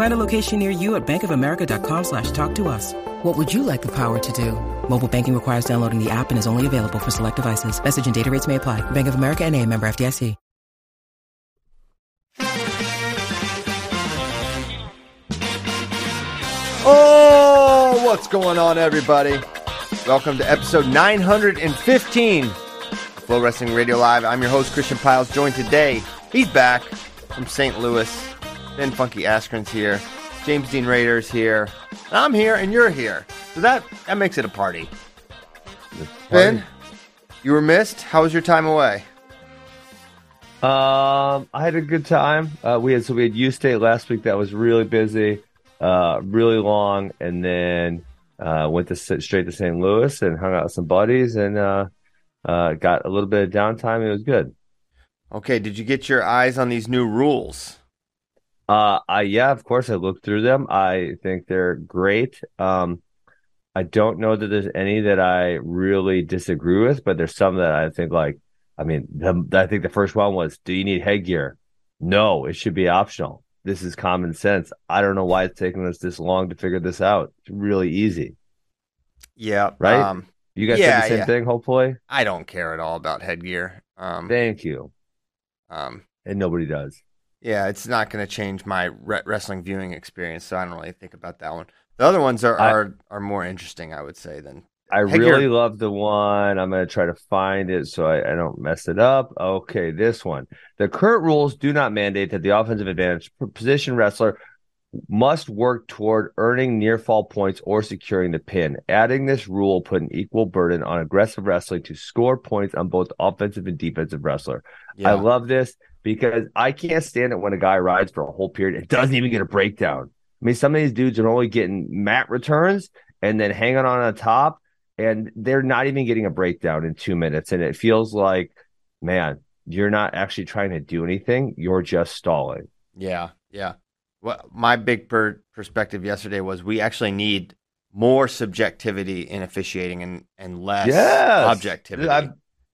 Find a location near you at bankofamerica.com slash talk to us. What would you like the power to do? Mobile banking requires downloading the app and is only available for select devices. Message and data rates may apply. Bank of America and a member FDIC. Oh, what's going on, everybody? Welcome to episode 915 of FloWrestling Radio Live. I'm your host, Christian Pyles, joined today, he's back from St. Louis. Ben Funky Askren's here. James Dean Rader's here. I'm here, and you're here. So that, that makes it a party. Ben, you were missed. How was your time away? Um, I had a good time. Uh, we had so we had U State last week that was really busy, uh, really long, and then uh, went to straight to St. Louis and hung out with some buddies and uh, uh, got a little bit of downtime. It was good. Okay, did you get your eyes on these new rules? Uh, I yeah, of course I looked through them. I think they're great. Um, I don't know that there's any that I really disagree with, but there's some that I think like I mean, the, I think the first one was, do you need headgear? No, it should be optional. This is common sense. I don't know why it's taking us this long to figure this out. It's really easy. Yeah. Right. Um, you guys yeah, said the same yeah. thing, hopefully. I don't care at all about headgear. Um, Thank you. Um, and nobody does. Yeah, it's not going to change my re- wrestling viewing experience, so I don't really think about that one. The other ones are I, are, are more interesting, I would say, than I really love the one. I'm going to try to find it so I, I, don't mess it up. Okay, this one. The current rules do not mandate that the offensive advantage position wrestler must work toward earning near fall points or securing the pin. Adding this rule put an equal burden on aggressive wrestling to score points on both offensive and defensive wrestler. Yeah. I love this because I can't stand it when a guy rides for a whole period and doesn't even get a breakdown. I mean, some of these dudes are only getting mat returns and then hanging on on top and they're not even getting a breakdown in two minutes. And it feels like, man, you're not actually trying to do anything. You're just stalling. Yeah. Yeah. Well, my big per- perspective yesterday was we actually need more subjectivity in officiating and, and less yes. objectivity. I've,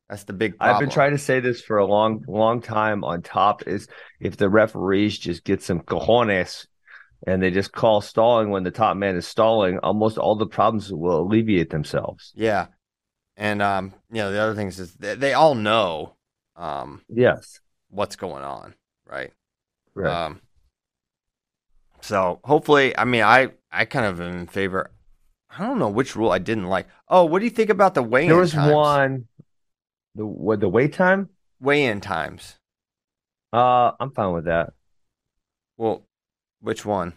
That's the big problem. I've been trying to say this for a long, long time on top is if the referees just get some cojones and they just call stalling when the top man is stalling, almost all the problems will alleviate themselves. Yeah. And um, you know, the other things is they, they all know um yes, what's going on, right? Right. Um so hopefully, I mean, I I kind of am in favor. I don't know which rule I didn't like. Oh, what do you think about the weigh-in? There was times? one. The what? The wait time? Weigh-in times. Uh, I'm fine with that. Well, which one?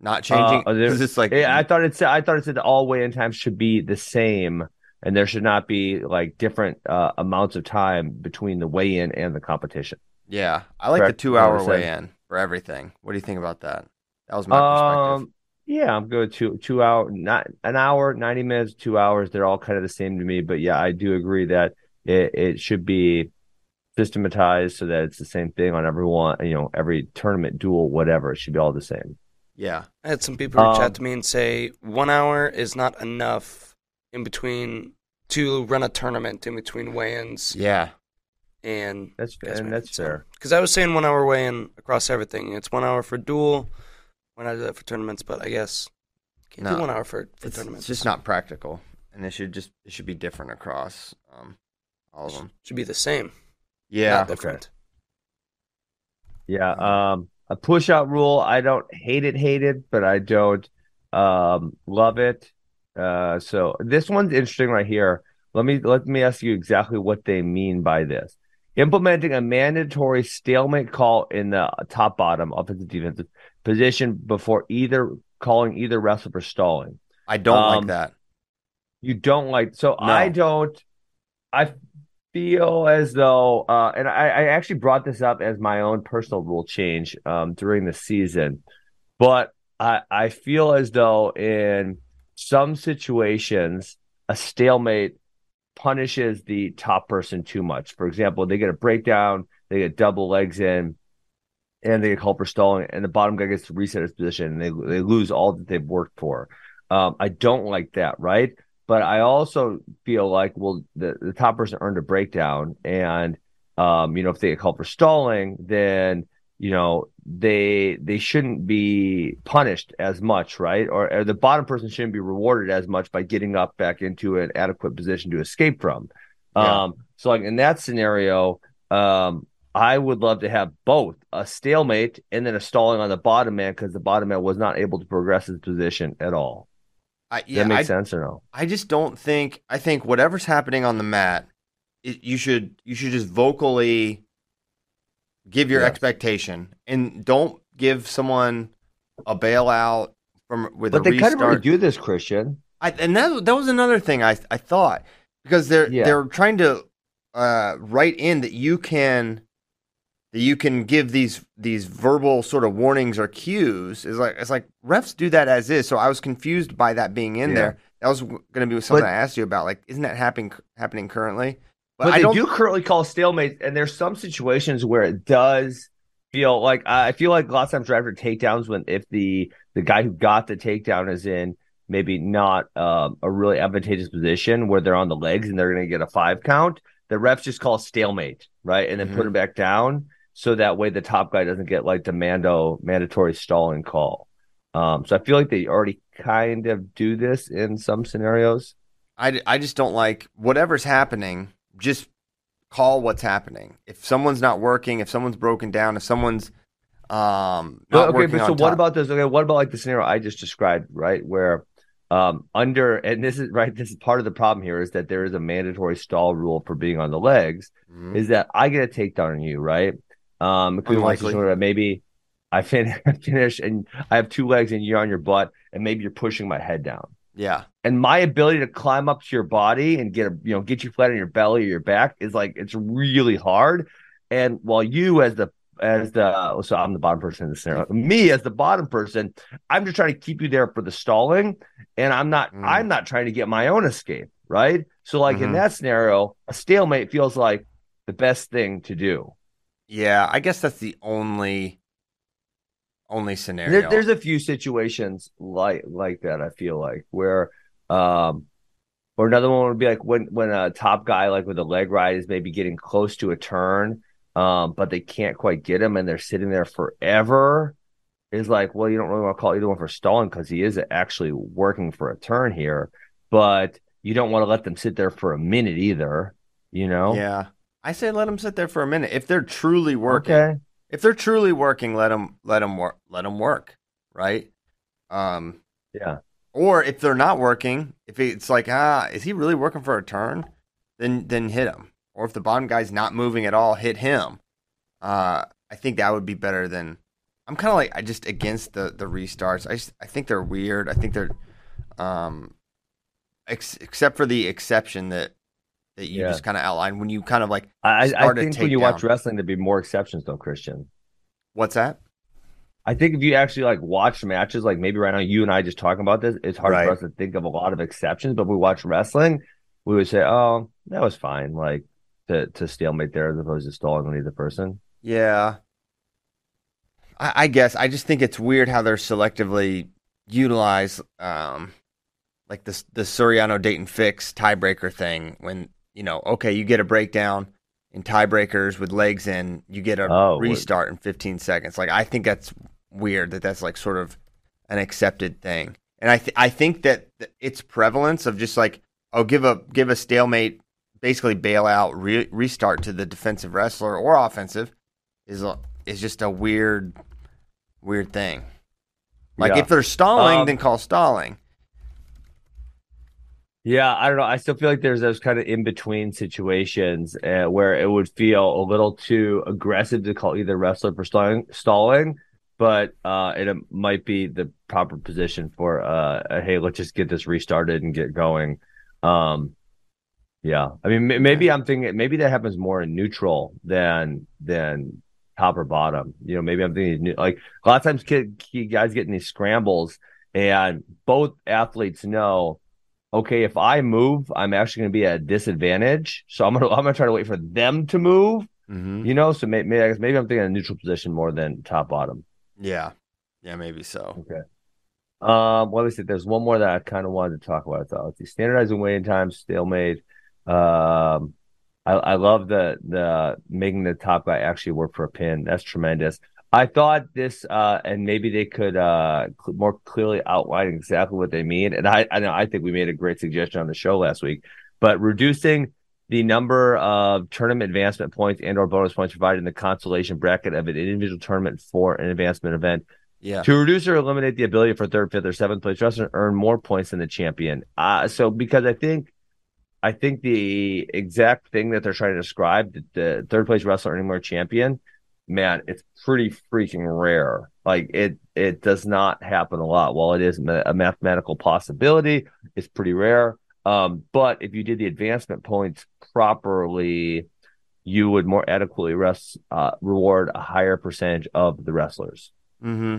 Not changing because uh, it's like yeah, I thought it said I thought it said all weigh-in times should be the same, and there should not be like different uh, amounts of time between the weigh-in and the competition. Yeah, I like Correct. the two-hour weigh-in for everything. What do you think about that? That was my um, perspective. Yeah, I'm good. Two two hour, not an hour, ninety minutes, two hours. They're all kind of the same to me. But yeah, I do agree that it, it should be systematized so that it's the same thing on everyone, you know, every tournament, duel, whatever. It should be all the same. Yeah. I had some people reach um, out to me and say one hour is not enough in between to run a tournament in between weigh-ins. Yeah. And that's and that's fair. Because I was saying one hour weigh-in across everything. It's one hour for duel, Why not do that for tournaments? But I guess can't No. do one hour for, for It's, tournaments. it's just not practical, and it should just it should be different across um, all of them. should be the same. Yeah, not different. Yeah. Um, a push out rule. I don't hate it, hate it, but I don't um love it. Uh, so this one's interesting right here. Let me let me ask you exactly what they mean by this. Implementing a mandatory stalemate call in the top bottom offensive defensive position before either calling either wrestler for stalling. I don't Um, like that. You don't like so No. I don't I feel as though uh and I, I actually brought this up as my own personal rule change um during the season. But I I feel as though in some situations a stalemate punishes the top person too much. For example, they get a breakdown, they get double legs in, and they get called for stalling, and the bottom guy gets to reset his position, and they they lose all that they've worked for. Um, I don't like that, right? But I also feel like, well, the, the top person earned a breakdown, and um, you know, if they get called for stalling, then you know they they shouldn't be punished as much, right? Or, or the bottom person shouldn't be rewarded as much by getting up back into an adequate position to escape from. Yeah. Um, so like in that scenario, um, I would love to have both a stalemate and then a stalling on the bottom man because the bottom man was not able to progress his position at all. I, yeah, that make I, sense or no? I just don't think. I think whatever's happening on the mat, it, you should you should just vocally give your Yes. expectation and don't give someone a bailout from with But a they restart. kind of already do this, Christian. I, and that that was another thing I I thought because they're Yeah. they're trying to uh, write in that you can that you can give these these verbal sort of warnings or cues is like it's like refs do that as is. So I was confused by that being in Yeah. there. That was going to be something But- I asked you about. Like, isn't that happening happening currently? But, I they don't. currently call stalemates, and there's some situations where it does feel like I feel like lots of times after takedowns when if the the guy who got the takedown is in maybe not um, a really advantageous position where they're on the legs and they're going to get a five count, the refs just call stalemate, right, and then Mhm. put him back down so that way the top guy doesn't get like the mando mandatory stall and call. Um, so I feel like they already kind of do this in some scenarios. I, I just don't like whatever's happening. Just call what's happening. If someone's not working, if someone's broken down, if someone's um not okay, working but so what top- about this? Okay, what about like the scenario I just described, right? Where um under and this is right, this is part of the problem here is that there is a mandatory stall rule for being on the legs, Mhm. is that I get a takedown on you, right? Um it could be one Unlikely. situation where maybe I fin- finish and I have two legs and you're on your butt and maybe you're pushing my head down. Yeah. And my ability to climb up to your body and get a you know get you flat on your belly or your back is like it's really hard. And while you as the as the so I'm the bottom person in the scenario, me as the bottom person, I'm just trying to keep you there for the stalling, and I'm not Mm. I'm not trying to get my own escape, right? So like in Mhm. that scenario, a stalemate feels like the best thing to do. Yeah, I guess that's the only only scenario. There, there's a few situations like like that. I feel like where, um, or another one would be like when when a top guy like with a leg ride is maybe getting close to a turn, um, but they can't quite get him and they're sitting there forever. Is like, well, you don't really want to call either one for stalling because he is actually working for a turn here, but you don't want to let them sit there for a minute either. You know? Yeah. I say let them sit there for a minute. If they're truly working, Okay. if they're truly working, let them let them work. Let them work, right? Um, Yeah. or if they're not working, if it's like ah, is he really working for a turn? Then then hit him. Or if the bottom guy's not moving at all, hit him. Uh, I think that would be better than. I'm kind of like I just against the the restarts. I just, I think they're weird. I think they're, um, ex- except for the exception that that you Yeah. just kind of outlined when you kind of like I, I think when you watch wrestling, there'd be more exceptions, though, Christian. what's that? I think if you actually like watch matches, like maybe right now you and I just talking about this, it's hard Right. for us to think of a lot of exceptions. But if we watch wrestling, we would say, "Oh, that was fine." Like to to stalemate there as opposed to stalling on either person. Yeah. I, I guess I just think it's weird how they're selectively utilize um like this the Soriano Dayton fix tiebreaker thing when you know, okay, you get a breakdown in tiebreakers with legs in, you get a Oh, restart in 15 seconds. Like I think that's weird that that's like sort of an accepted thing. And I th- I think that its prevalence of just like oh give a give a stalemate, basically bail out, re- restart to the defensive wrestler or offensive is a, is just a weird weird thing. Like Yeah. if they're stalling, Um, then call stalling. Yeah, I don't know. I still feel like there's those kind of in between situations uh, where it would feel a little too aggressive to call either wrestler for stalling, stalling but uh, it might be the proper position for uh, a, hey, let's just get this restarted and get going. Um, yeah, I mean, m- maybe I'm thinking maybe that happens more in neutral than than top or bottom. You know, maybe I'm thinking new- like a lot of times kid, kid guys get in these scrambles, and both athletes know okay, if I move, I'm actually going to be at a disadvantage. So I'm gonna I'm gonna try to wait for them to move. Mm-hmm. You know, so maybe maybe, I guess maybe I'm thinking a neutral position more than top bottom. Yeah, yeah, maybe so. Okay. Um, well, let me see. There's one more that I kind of wanted to talk about. Though. Let's see. Standardizing waiting times, stalemate. Um, I, I love the the making the top guy actually work for a pin. That's tremendous. I thought this, uh, and maybe they could uh cl- more clearly outline exactly what they mean. And I, I know I think we made a great suggestion on the show last week, but reducing the number of tournament advancement points and or bonus points provided in the consolation bracket of an individual tournament for an advancement event Yeah, to reduce or eliminate the ability for third, fifth, or seventh place wrestler to earn more points than the champion. Uh, so because I think, I think the exact thing that they're trying to describe, that the third place wrestler earning more champion, man, it's pretty freaking rare. Like it, it does not happen a lot. While it is a mathematical possibility, it's pretty rare. Um, but if you did the advancement points properly, you would more adequately rest, uh, reward a higher percentage of the wrestlers. Mm-hmm.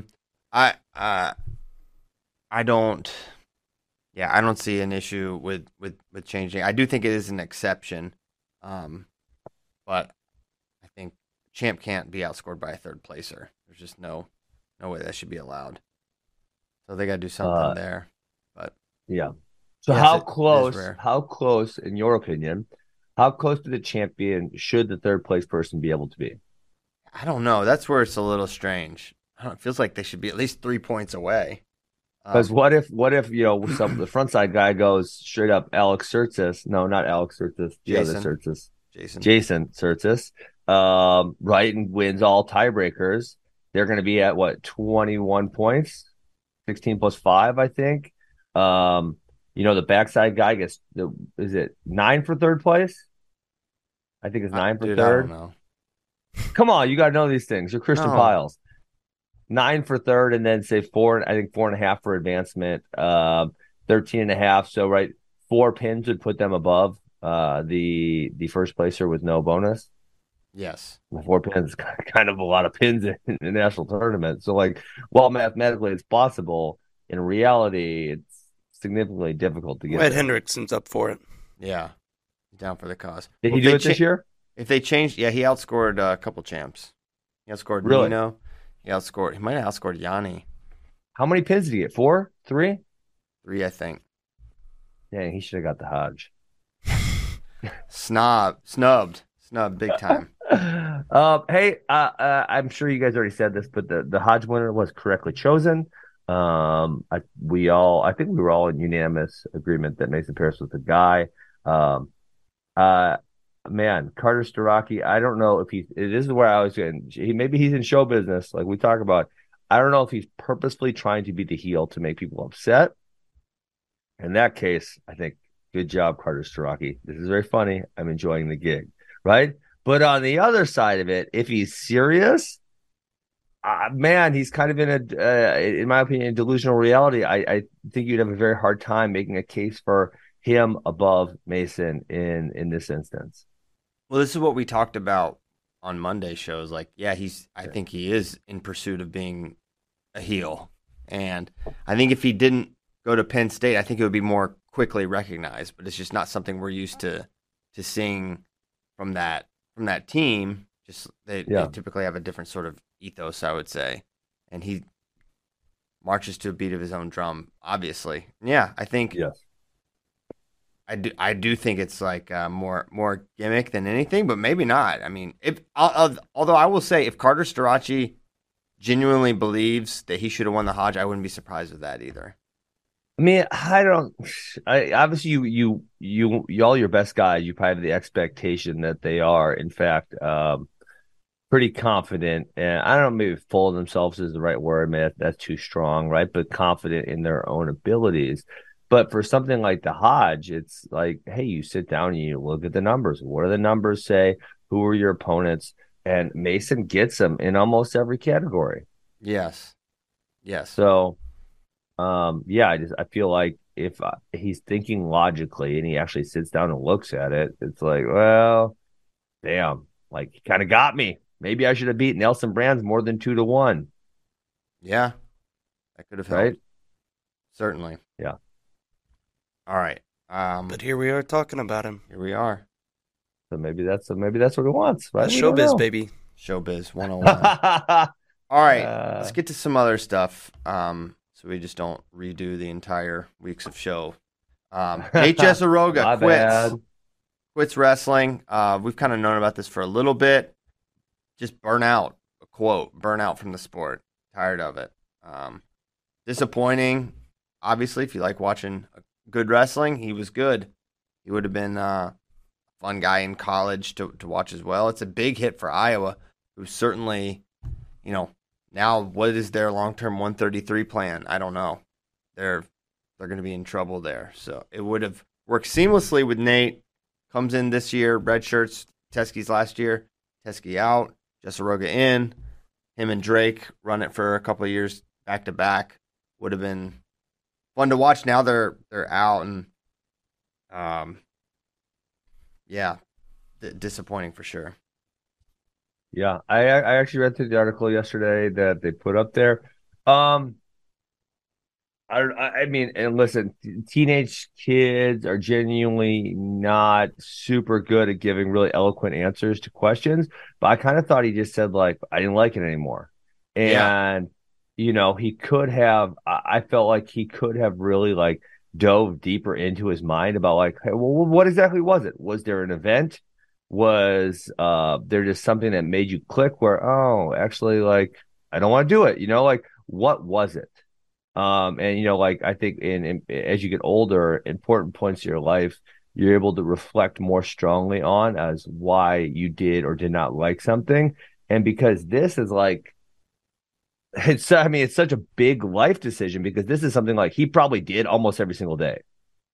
I uh, I don't. Yeah, I don't see an issue with with with changing. I do think it is an exception, um, but champ can't be outscored by a third placer. There's just no no way that should be allowed. So they got to do something Uh, there. But Yeah. So Yes, how close? How close, in your opinion, how close to the champion should the third place person be able to be? I don't know. That's where it's a little strange. I don't, it feels like they should be at least three points away. Um, Because what if, what if you know, some the front side guy goes straight up Alex Sertzis? No, not Alex Sertzis. The other Jason. Sertzis, Jason, Jason Sertzis, um, right, and wins all tiebreakers. They're going to be at what twenty one points, sixteen plus five, I think. Um, you know, the backside guy gets the is it nine for third place? I think it's Uh, nine for dude, I third. don't know. Come on, you got to know these things. You're Christian No. Pyles. Nine for third, and then say four. I think four and a half for advancement. Um, thirteen and a half. So right, four pins would put them above uh, the the first placer with no bonus. Yes. Four pins, is kind of a lot of pins in, in the national tournament. So like, while mathematically it's possible, in reality it's significantly difficult to get. Ed there. Hendrickson's up for it. Yeah. Down for the cause. Did Well, he if do they it this year? If they changed, yeah, he outscored uh, a couple champs. He outscored Really? Nino. He outscored. He might have outscored Yanni. How many pins did he get? Four, three? Three, I think. Yeah, he should have got the Hodge. Snob, snubbed, snubbed big time. Um, hey, uh, uh, I'm sure you guys already said this, but the, the Hodge winner was correctly chosen. Um, I, we all, I think we were all in unanimous agreement that Mason Parris was the guy. Um, uh, man, Carter Starocci, I don't know if he, this is where I was going. He, maybe he's in show business, like we talk about. I don't know if he's purposefully trying to be the heel to make people upset. In that case, I think good job, Carter Starocci. This is very funny. I'm enjoying the gig, right? But on the other side of it, if he's serious, uh, man, he's kind of in a, uh, in my opinion, a delusional reality. I, I think you'd have a very hard time making a case for him above Mason in in this instance. Well, this is what we talked about on Monday shows. Like, yeah, he's. I think he is in pursuit of being a heel, and I think if he didn't go to Penn State, I think it would be more quickly recognized. But it's just not something we're used to to seeing from that from that team. Just they, Yeah. they typically have a different sort of ethos, I would say, and he marches to a beat of his own drum. Obviously, yeah, I think Yes. I do. I do think it's like uh, more more gimmick than anything, but maybe not. I mean, if I'll, although I will say, if Carter Starocci genuinely believes that he should have won the Hodge, I wouldn't be surprised with that either. I mean, I don't. I obviously you you you, you all your best guys. You probably have the expectation that they are, in fact, um, pretty confident. And I don't know, maybe full of themselves is the right word. Man, that, that's too strong, right? But confident in their own abilities. But for something like the Hodge, it's like, hey, you sit down and you look at the numbers. What do the numbers say? Who are your opponents? And Mason gets them in almost every category. Yes. Yes. So, um, yeah, I just I feel like if uh, he's thinking logically and he actually sits down and looks at it, it's like, well, damn, like he kind of got me. Maybe I should have beat Nelson Brands more than two to one. Yeah, that could have helped. Right? Certainly. Yeah. All right. Um, But here we are talking about him. here we are. So maybe that's so maybe that's what he wants, right? That's We don't showbiz, know. baby. Showbiz 101. All right, Uh, let's get to some other stuff. Um, so we just don't redo the entire weeks of show. Um, My Jesuroga quits. bad. Quits wrestling. Uh, we've kind of known about this for a little bit. Just burnout. A quote: "Burnout from the sport. Tired of it." Um, disappointing. Obviously, if you like watching good wrestling, he was good. He would have been uh, a fun guy in college to to watch as well. It's a big hit for Iowa, who certainly, you know, now what is their long term 133 plan? I don't know. They're they're going to be in trouble there. So it would have worked seamlessly with Nate. Comes in this year, red shirts. Teske's last year. Teskey out. Jesuroga in. Him and Drake run it for a couple of years back to back. Would have been fun to watch. Now they're they're out and um yeah, d- disappointing for sure. Yeah, I I actually read through the article yesterday that they put up there. Um, I I mean, and listen, teenage kids are genuinely not super good at giving really eloquent answers to questions. But I kind of thought he just said like, I didn't like it anymore, Yeah. and you know, he could have. I I felt like he could have really like dove deeper into his mind about like, hey, well, what exactly was it? Was there an event? Was uh there just something that made you click where oh actually like I don't want to do it you know like what was it? Um and you know like I think in, in as you get older important points of your life you're able to reflect more strongly on as why you did or did not like something. And because this is like it's I mean it's such a big life decision because this is something like he probably did almost every single day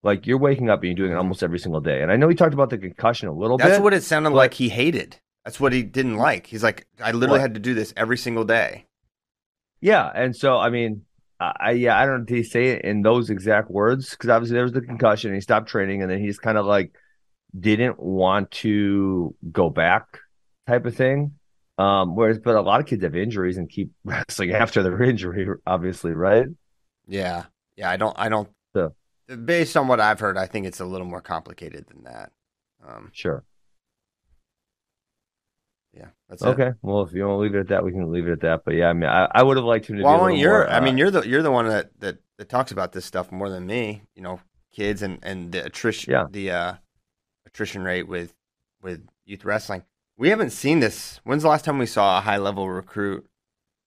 like you're waking up and you're doing it almost every single day and I know he talked about the concussion a little That's bit That's what it sounded but- like he hated. That's what he didn't like. He's like, I literally What? had to do this every single day. Yeah, and so I mean, I, yeah, I don't know. Did he say it in those exact words? Because obviously there was the concussion, and he stopped training, and then he just kind of like didn't want to go back, type of thing. Um, whereas, but a lot of kids have injuries and keep wrestling after their injury, obviously, right? Yeah. Yeah. I don't, I don't, So- based on what I've heard, I think it's a little more complicated than that. Um, Sure. yeah. That's it. Okay. Well, if you want to leave it at that, we can leave it at that. But yeah, I mean, I, I would have liked him to Well, be a I you're, more, I mean, uh, you're the, you're the one that, that, that talks about this stuff more than me, you know, kids and, and the attrition, Yeah. the, uh, attrition rate with, with youth wrestling. We haven't seen this. When's the last time we saw a high level recruit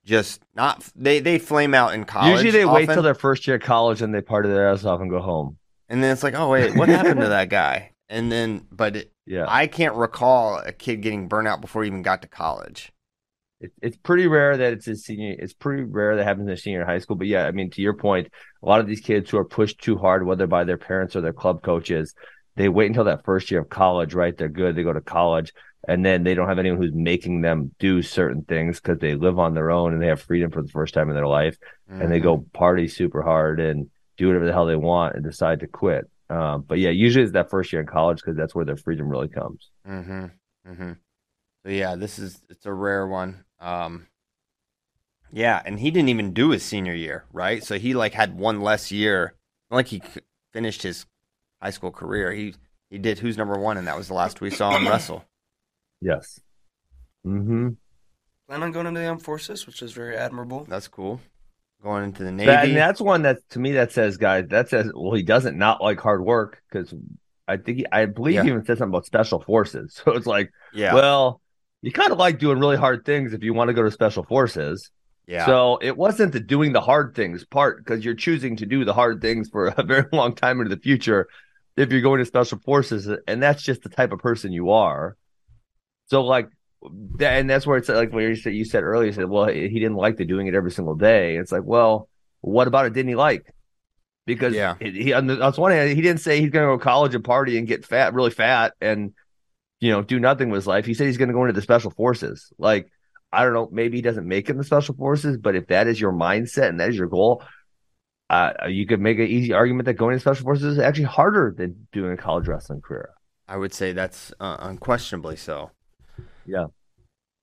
just not, they, they flame out in college. usually they wait often. till their first year of college and they party their ass off and go home. And then it's like, oh wait, what happened to that guy? And then, but it, Yeah. I can't recall a kid getting burnt out before he even got to college. it, it's pretty rare that it's a senior. It's pretty rare that happens in a senior high school. But yeah, I mean, to your point, a lot of these kids who are pushed too hard, whether by their parents or their club coaches, they wait until that first year of college. Right? They're good. They go to college, and then they don't have anyone who's making them do certain things because they live on their own and they have freedom for the first time in their life, and they go party super hard and do whatever the hell they want and decide to quit. Um, but yeah, usually it's that first year in college because that's where their freedom really comes. Mm-hmm. Mm-hmm. So yeah, this is it's a rare one. Um, yeah, and he didn't even do his senior year, right? So he like had one less year. Like he finished his high school career. He he did who's number one, and that was the last we saw him wrestle. Yes. Mm-hmm. Plan on going into the armed forces, which is very admirable. That's cool. Going into the Navy. That, and that's one that to me that says, guys, that says, well, he doesn't not like hard work because I think he, I believe Yeah. he even said something about special forces. So it's like, yeah. well, you kind of like doing really hard things if you want to go to special forces. Yeah. So it wasn't the doing the hard things part because you're choosing to do the hard things for a very long time into the future if you're going to special forces, and that's just the type of person you are. So like that, and that's where it's like when you said you said earlier, you said, well, he didn't like the doing it every single day. It's like, well, what about it? Didn't he like? Because Yeah. he, he on the, on one hand, he didn't say he's going to go to college and party and get fat, really fat, and you know do nothing with his life. He said he's going to go into the special forces. Like I don't know, maybe he doesn't make it in the special forces, but if that is your mindset and that is your goal, uh, you could make an easy argument that going to special forces is actually harder than doing a college wrestling career. I would say that's uh, unquestionably so. Yeah.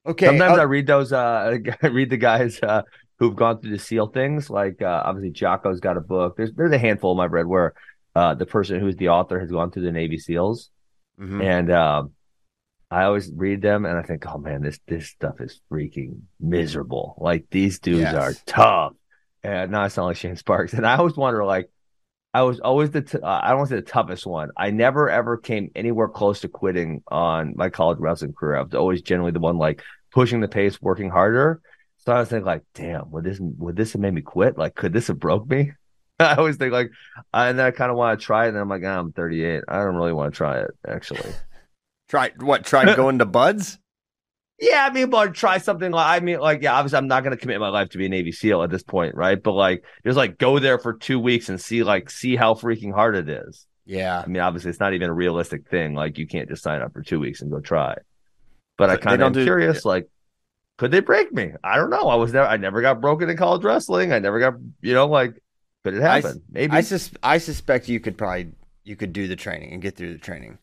Okay. Sometimes uh, I read those. Uh, I read the guys uh, who've gone through the SEAL things. Like uh, obviously, Jocko's got a book. There's there's a handful of them I've read where uh, the person who's the author has gone through the Navy SEALs, mhm. and um, I always read them and I think, oh man, this this stuff is freaking miserable. Like these dudes Yes. are tough. And now I sound like Shane Sparks. And I always wonder, like, I was always the t- uh, I don't want to say the toughest one. I never ever came anywhere close to quitting on my college wrestling career. I was always generally the one like pushing the pace, working harder. So I was thinking, like, damn, would this would this have made me quit? Like, could this have broke me? I always think like, and then I kind of want to try it, and I'm like, ah, I'm 38. I don't really want to try it actually. try what? Try going to BUD/S? Yeah, I mean, but try something like I mean, like, yeah, obviously I'm not gonna commit my life to be a Navy SEAL at this point, right? But like just like go there for two weeks and see like see how freaking hard it is. Yeah. I mean, obviously it's not even a realistic thing. Like you can't just sign up for two weeks and go try. But I kind of am do- curious, like, could they break me? I don't know. I was never I never got broken in college wrestling. I never got you know, like could it I happen? Maybe I sus- I suspect you could probably you could do the training and get through the training.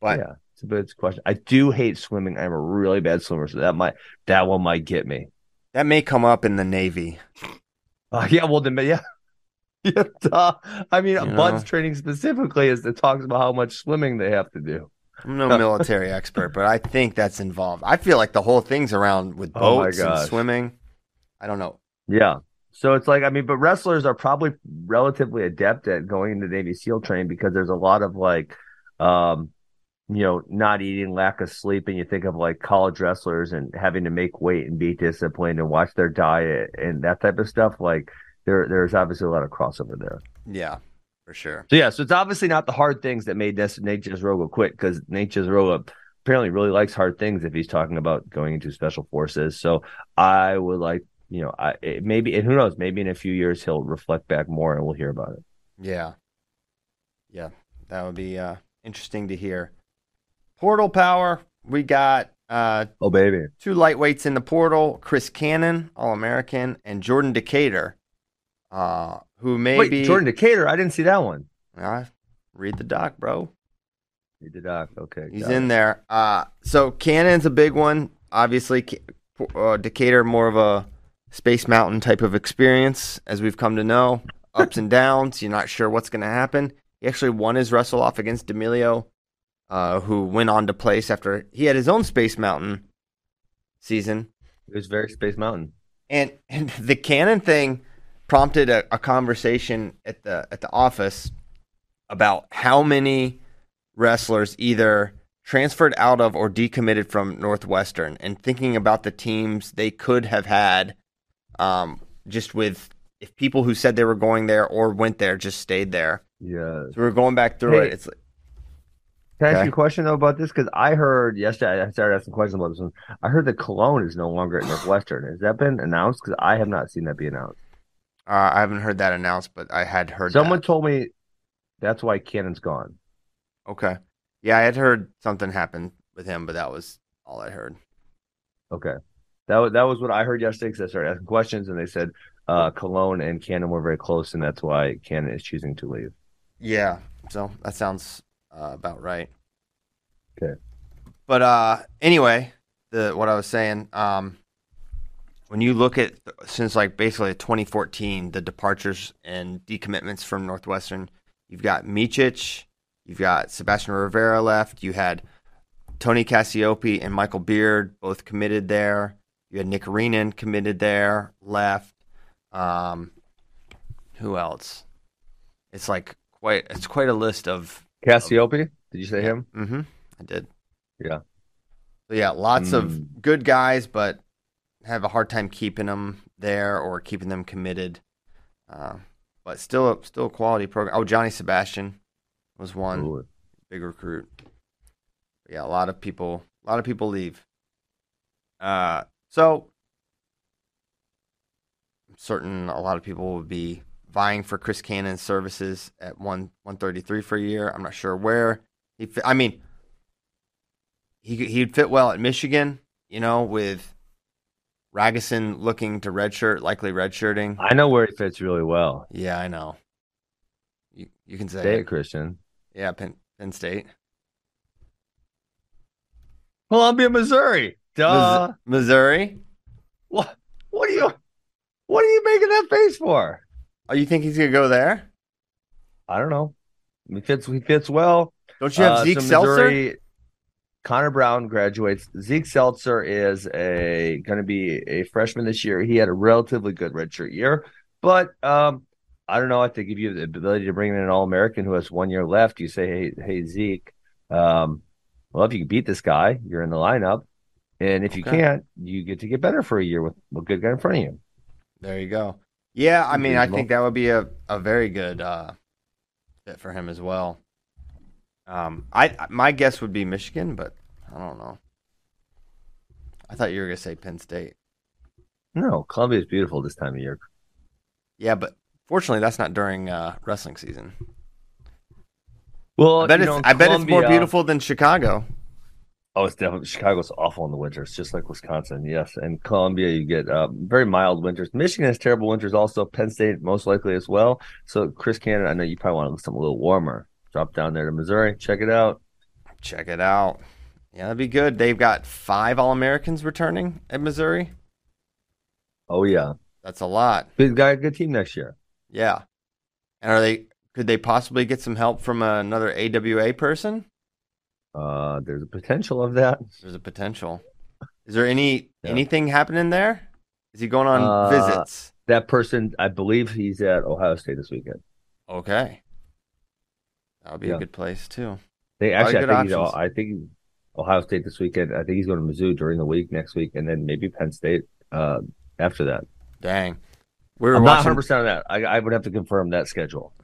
But yeah. It's a good question. I do hate swimming. I'm a really bad swimmer, so that might that one might get me. that may come up in the Navy. Uh, yeah, well, then, yeah. Yeah, duh. I mean, You know? BUD/S training specifically is it talks about how much swimming they have to do. I'm no military expert, but I think that's involved. I feel like the whole thing's around with Oh boats and swimming. I don't know. Yeah. So it's like, I mean, but wrestlers are probably relatively adept at going into Navy SEAL training because there's a lot of like, um, you know, not eating, lack of sleep, and you think of like college wrestlers and having to make weight and be disciplined and watch their diet and that type of stuff. Like, there, there's obviously a lot of crossover there. Yeah, for sure. So yeah, so it's obviously not the hard things that made Nes- Nate Jesuroga quit because Nate Jesuroga apparently really likes hard things if he's talking about going into special forces. So I would like, you know, I it maybe and who knows, maybe in a few years he'll reflect back more and we'll hear about it. Yeah. Yeah, that would be uh, interesting to hear. Portal power. We got uh, Oh baby, two lightweights in the portal: Chris Cannon, All American, and Jordan Decatur, uh, who may wait, be. Jordan Decatur, I didn't see that one. Uh, read the doc, bro. Read the doc, okay. He's in it. there. Uh, so Cannon's a big one. Obviously, uh, Decatur more of a Space Mountain type of experience, as we've come to know. Ups and downs. You're not sure what's going to happen. He actually won his wrestle off against D'Amelio, uh, who went on to place after he had his own Space Mountain season. It was very Space Mountain. And, and the Cannon thing prompted a, a conversation at the at the office about how many wrestlers either transferred out of or decommitted from Northwestern, and thinking about the teams they could have had, um, just with if people who said they were going there or went there just stayed there. Yeah. So we we're going back through Hey. it. It's like, Can I ask you a question though about this? Because I heard yesterday, I started asking questions about this one. I heard that Cologne is no longer at Northwestern. Has that been announced? Because I have not seen that be announced. uh, I haven't heard that announced, but I had heard Someone that. told me that's why Cannon's gone. Okay, yeah, I had heard something happened with him, but that was all I heard. Okay, that was that was what I heard yesterday. Because I started asking questions, and they said uh, Cologne and Cannon were very close, and that's why Cannon is choosing to leave. Yeah, so that sounds uh, about right. Okay. But uh, anyway, the what I was saying, um, when you look at since like basically 2014, the departures and decommitments from Northwestern, you've got Michic, you've got Sebastian Rivera left, you had Tony Cassioppi and Michael Beard both committed there. You had Nick Reenan committed there, left. Um, who else? It's like quite it's quite a list of Cassioppi, did you say him? Mm-hmm. I did. Yeah. So yeah, lots Mm. of good guys, but have a hard time keeping them there or keeping them committed. Uh, but still, a, still a quality program. Oh, Johnny Sebastian was one Ooh. big recruit. Yeah, a lot of people, a lot of people leave. Uh, so I'm certain a lot of people would be vying for Chris Cannon's services at one one thirty three for a year. I'm not sure where he. Fit, I mean, he he'd fit well at Michigan, you know, with Ragusin looking to redshirt, likely redshirting. I know where he fits really well. Yeah, I know. You you can say it. Christian. Yeah, Penn Penn State. Columbia, Missouri. Duh. Mis- Missouri. What? What are you? What are you making that face for? Oh, you think he's gonna go there? I don't know. He fits. He fits well. Don't you have Uh, Zeke so Seltzer? Connor Brown graduates. Zeke Seltzer is a going to be a freshman this year. He had a relatively good redshirt year, but um, I don't know. I think if you have the ability to bring in an All American who has one year left, you say, "Hey, hey, Zeke, um, well, if you can beat this guy, you're in the lineup, and if you can't, you get to get better for a year with a good guy in front of you." There you go. Yeah, I mean, I think that would be a, a very good uh, fit for him as well. Um, I my guess would be Michigan, but I don't know. I thought you were gonna say Penn State. No, Columbia is beautiful this time of year. Yeah, but fortunately, that's not during uh, wrestling season. Well, I bet it's know, I bet it's more beautiful than Chicago. Oh, it's definitely Chicago's awful in the winters, just like Wisconsin. Yes, and Columbia, you get uh, very mild winters. Michigan has terrible winters, also. Penn State most likely as well. So, Chris Cannon, I know you probably want to look something a little warmer. Drop down there to Missouri, check it out. Check it out. Yeah, that'd be good. They've got five All Americans returning at Missouri. Oh yeah, That's a lot. good guy, good team next year. Yeah. And are they? Could they possibly get some help from another AWA person? Uh, there's a potential of that. There's a potential. Is there any Yeah. anything happening there? Is he going on Uh, visits? That person, I believe, he's at Ohio State this weekend. Okay, that would be Yeah. a good place too. They actually, I think, he's. I think Ohio State this weekend. I think he's going to Mizzou during the week next week, and then maybe Penn State uh, after that. Dang, we were I'm not 100 percent on that. I, I would have to confirm that schedule.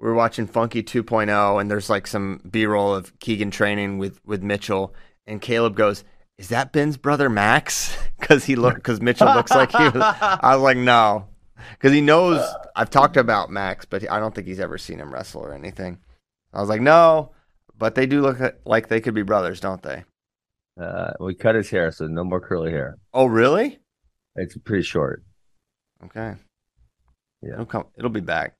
We were watching Funky 2.0, and there's like some B-roll of Keegan training with with Mitchell, and Caleb goes, "Is that Ben's brother Max?" Because he look because Mitchell looks like he. Was, I was like, no, because he knows I've talked about Max, but I don't think he's ever seen him wrestle or anything. I was like, no, but they do look like they could be brothers, don't they? Uh, we cut his hair, so no more curly hair. Oh, really? It's pretty short. Okay. Yeah. It'll come. It'll be back.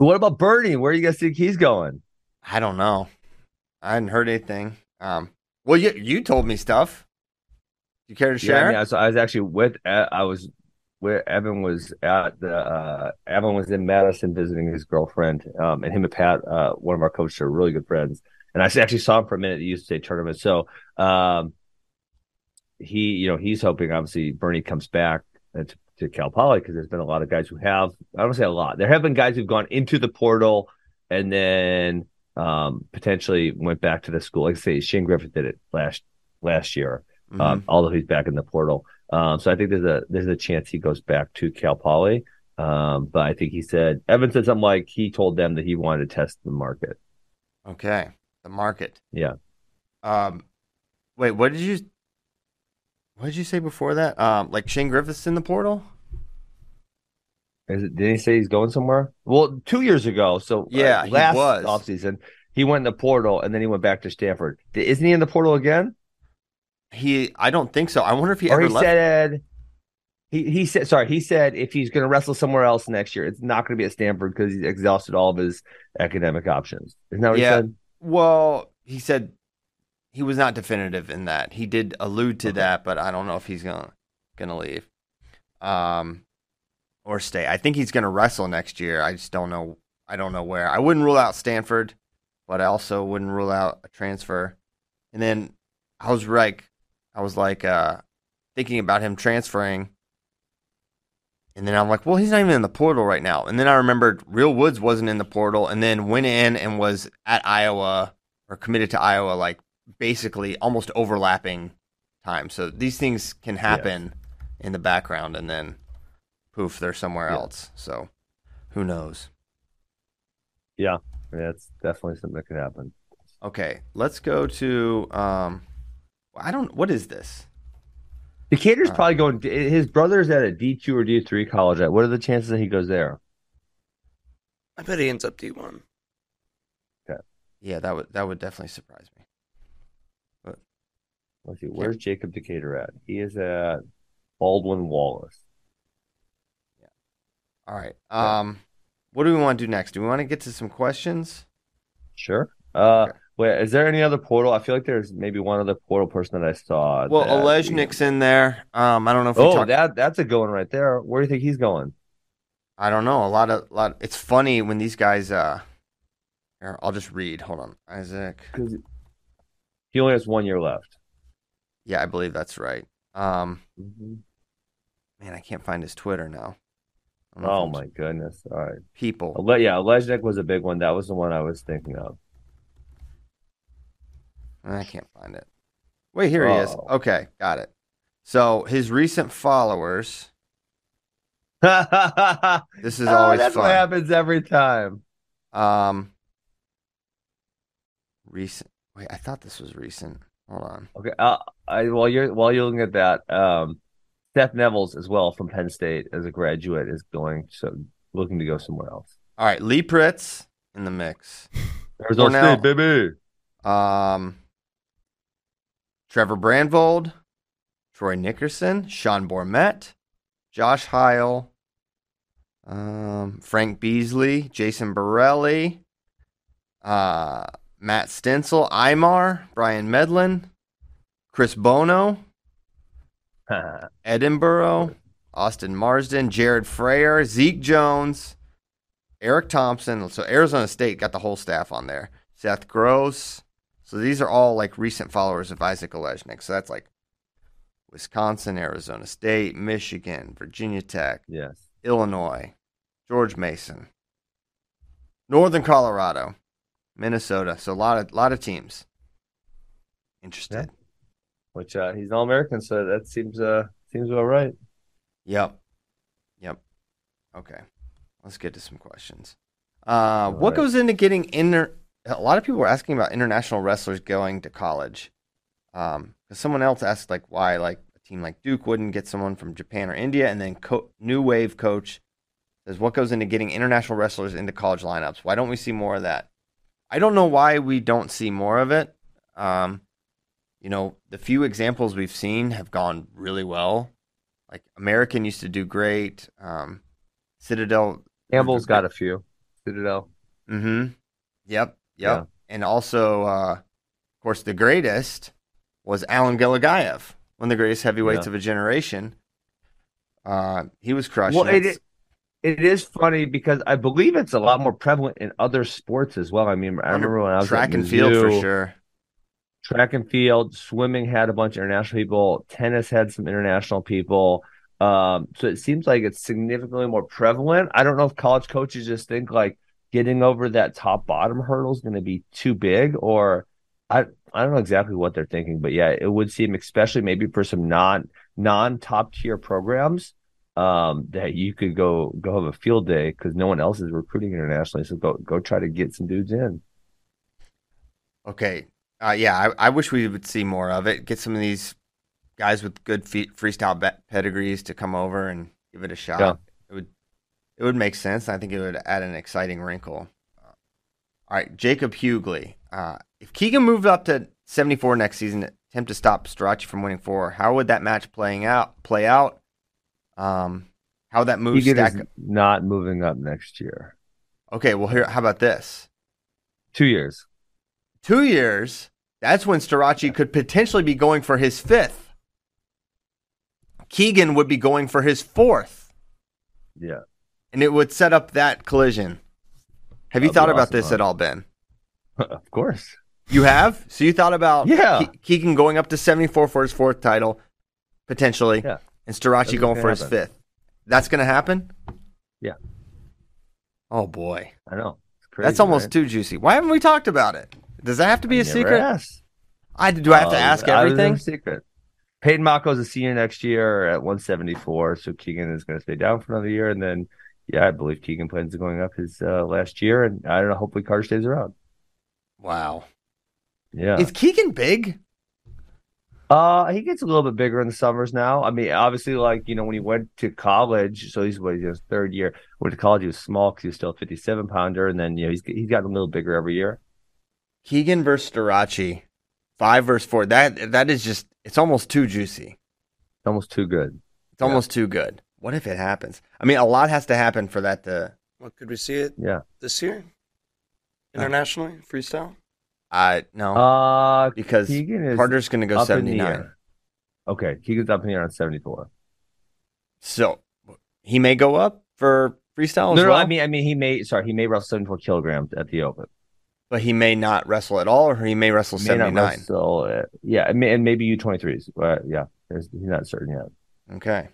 But what about Bernie? Where do you guys think he's going? I don't know. I hadn't heard anything. Um. Well, you you told me stuff. You care to Yeah, I, share? mean, I, was, I was actually with. I was where Evan was at the. Uh, Evan was in Madison visiting his girlfriend, um, and him and Pat, uh, one of our coaches, are really good friends. And I actually saw him for a minute at the youth state tournament. So, um, he, you know, he's hoping obviously Bernie comes back uh, to, to Cal Poly because there's been a lot of guys who have. I don't say a lot. There have been guys who've gone into the portal and then um, potentially went back to the school. Like I say, Shane Griffith did it last last year Mhm. um, although he's back in the portal. Um, so I think there's a there's a chance he goes back to Cal Poly. Um, but I think he said Evan said something like he told them that he wanted to test the market. okay. The market. Yeah. Um. Wait. What did you? What did you say before that? Um. Like Shane Griffiths in the portal. Is it, did he say he's going somewhere? Well, two years ago. So uh, Yeah, he last was. offseason, he went in the portal and then he went back to Stanford. Isn't he in the portal again? He. I don't think so. I wonder if he or ever he left. said he he said sorry he said if he's going to wrestle somewhere else next year, it's not going to be at Stanford because he's exhausted all of his academic options. Isn't that what Yeah. he said? Well, he said he was not definitive in that. He did allude to Okay. that, but I don't know if he's gonna gonna leave, um, or stay. I think he's gonna wrestle next year. I just don't know. I don't know where. I wouldn't rule out Stanford, but I also wouldn't rule out a transfer. And then I was like, I was like uh, thinking about him transferring. And then I'm like, well, he's not even in the portal right now. And then I remembered Real Woods wasn't in the portal and then went in and was at Iowa or committed to Iowa, like basically almost overlapping time. So these things can happen in the background, and then poof, they're somewhere Yeah. else. So who knows? Yeah, that's definitely something that could happen. Okay, let's go to. Um, I don't. What is this? Decatur's Uh, probably going. His brother's at a D two or D three college. At what are the chances that he goes there? I bet he ends up D1. Okay. Yeah, that would that would definitely surprise me. Let's see. Where's Jacob Decatur at? He is at Baldwin Wallace. Yeah. All right. Um, what do we want to do next? Do we want to get to some questions? Sure. Uh, Okay. wait. Is there any other portal? I feel like there's maybe one other portal person that I saw. Well, that- Olejnik's in there. Um, I don't know if Oh, talk- that that's a going right there. Where do you think he's going? I don't know. A lot of lot. It's funny when these guys. Uh, here, I'll just read. Hold on, Izzak. He only has one year left. Yeah, I believe that's right. Um, man, I can't find his Twitter now. I don't know if Oh my goodness! All right. people. Ale- yeah, Olejnik was a big one. That was the one I was thinking of. I can't find it. Wait, here he is. Oh. Okay, got it. So his recent followers. this is always that's fun. what happens every time. Um, recent. Wait, I thought this was recent. Hold on. Okay. Uh, I while you're while you're looking at that, um, Seth Nevills as well from Penn State as a graduate is going so looking to go somewhere else. All right, Lee Pritts in the mix. Arizona Cornell. State, baby. Um, Trevor Brandvold, Troy Nickerson, Sean Bormet, Josh Heil, um, Frank Beasley, Jason Borrelli, uh, Matt Stencil, Imar, Brian Medlin, Chris Bono, Edinburgh, Austin Marsden, Jared Frayer, Zeke Jones, Eric Thompson. So Arizona State got the whole staff on there. Seth Gross. So these are all like recent followers of Izzak Olejnik. So that's like Wisconsin, Arizona State, Michigan, Virginia Tech, yes. Illinois, George Mason, Northern Colorado, Minnesota. So a lot of lot of teams interested. Which uh, he's all American, so that seems uh seems about right. Yep. Yep. Okay. Let's get to some questions. Uh, what right. goes into getting inter? A lot of people were asking about international wrestlers going to college. Um, 'cause someone else asked like why like a team like Duke wouldn't get someone from Japan or India, and then co- New Wave coach says what goes into getting international wrestlers into college lineups. Why don't we see more of that? I don't know why we don't see more of it. Um, you know, the few examples we've seen have gone really well. Like American used to do great. Um, Citadel. Campbell's got a few. Citadel. Mm-hmm. Yep. Yep. Yeah. And also, uh, of course, the greatest was Alan Gelagayev, one of the greatest heavyweights Yeah. of a generation. Uh, he was crushed. Well, it. it, it is funny because I believe it's a lot more prevalent in other sports as well. I mean, I remember when I was track and field for sure. Track and field, swimming had a bunch of international people, tennis had some international people. Um, so it seems like it's significantly more prevalent. I don't know if college coaches just think like getting over that top bottom hurdle is going to be too big, or I I don't know exactly what they're thinking, but yeah, it would seem, especially maybe for some non non top tier programs, um, that you could go go have a field day because no one else is recruiting internationally. So go go try to get some dudes in. Okay. Uh, yeah, I, I wish we would see more of it. Get some of these guys with good freestyle pedigrees to come over and give it a shot. Yeah. It would it would make sense. I think it would add an exciting wrinkle. Uh, all right, Jacob Hughley. Uh, if Keegan moved up to 74 next season, attempt to stop Starocci from winning four, how would that match playing out play out? Um, how that move Egan stack? is not moving up next year. Okay, well here, how about this? Two years. two years, that's when Starocci could potentially be going for his fifth. Keegan would be going for his fourth, Yeah. and it would set up that collision. Have you That'd be thought about awesome, this huh? at all, Ben? of course. You have? So you thought about Yeah. Ke- Keegan going up to 74 for his fourth title, potentially, Yeah. and Starocci That's going for his fifth. That's going to happen? Yeah. Oh, boy. I know. It's crazy, That's almost right? too juicy. Why haven't we talked about it? Does that have to be I a never secret? asked. I, do I have to Uh, ask I was in everything? secret. Peyton Mocco's a senior next year at 174, so Keegan is going to stay down for another year, and then yeah, I believe Keegan plans on going up his uh, last year, and I don't know. Hopefully, Carter stays around. Wow. Yeah, Is Keegan big? uh, he gets a little bit bigger in the summers now. I mean, obviously, like you know, when he went to college, so he's what he's in his third year. Went to college, he was small because he was still a 57 pounder, and then you know he's he's gotten a little bigger every year. Keegan versus Starocci, five versus four. That that is just it's almost too juicy. It's almost too good. It's almost too good. What if it happens? I mean, a lot has to happen for that to. What could we see it Yeah. this year? Internationally, freestyle. I no Uh, because Keegan is Carter's going to go up in the seventy nine. air. Okay, Keegan's up in the air on 74. So he may go up for freestyle No, as no, well. I mean, I mean, he may. Sorry, he may wrestle 74 kilograms at the Open. But he may not wrestle at all, or he may wrestle May not seventy nine. uh, yeah, and, may, and maybe U23s. Uh, yeah, there's, he's not certain yet. Okay,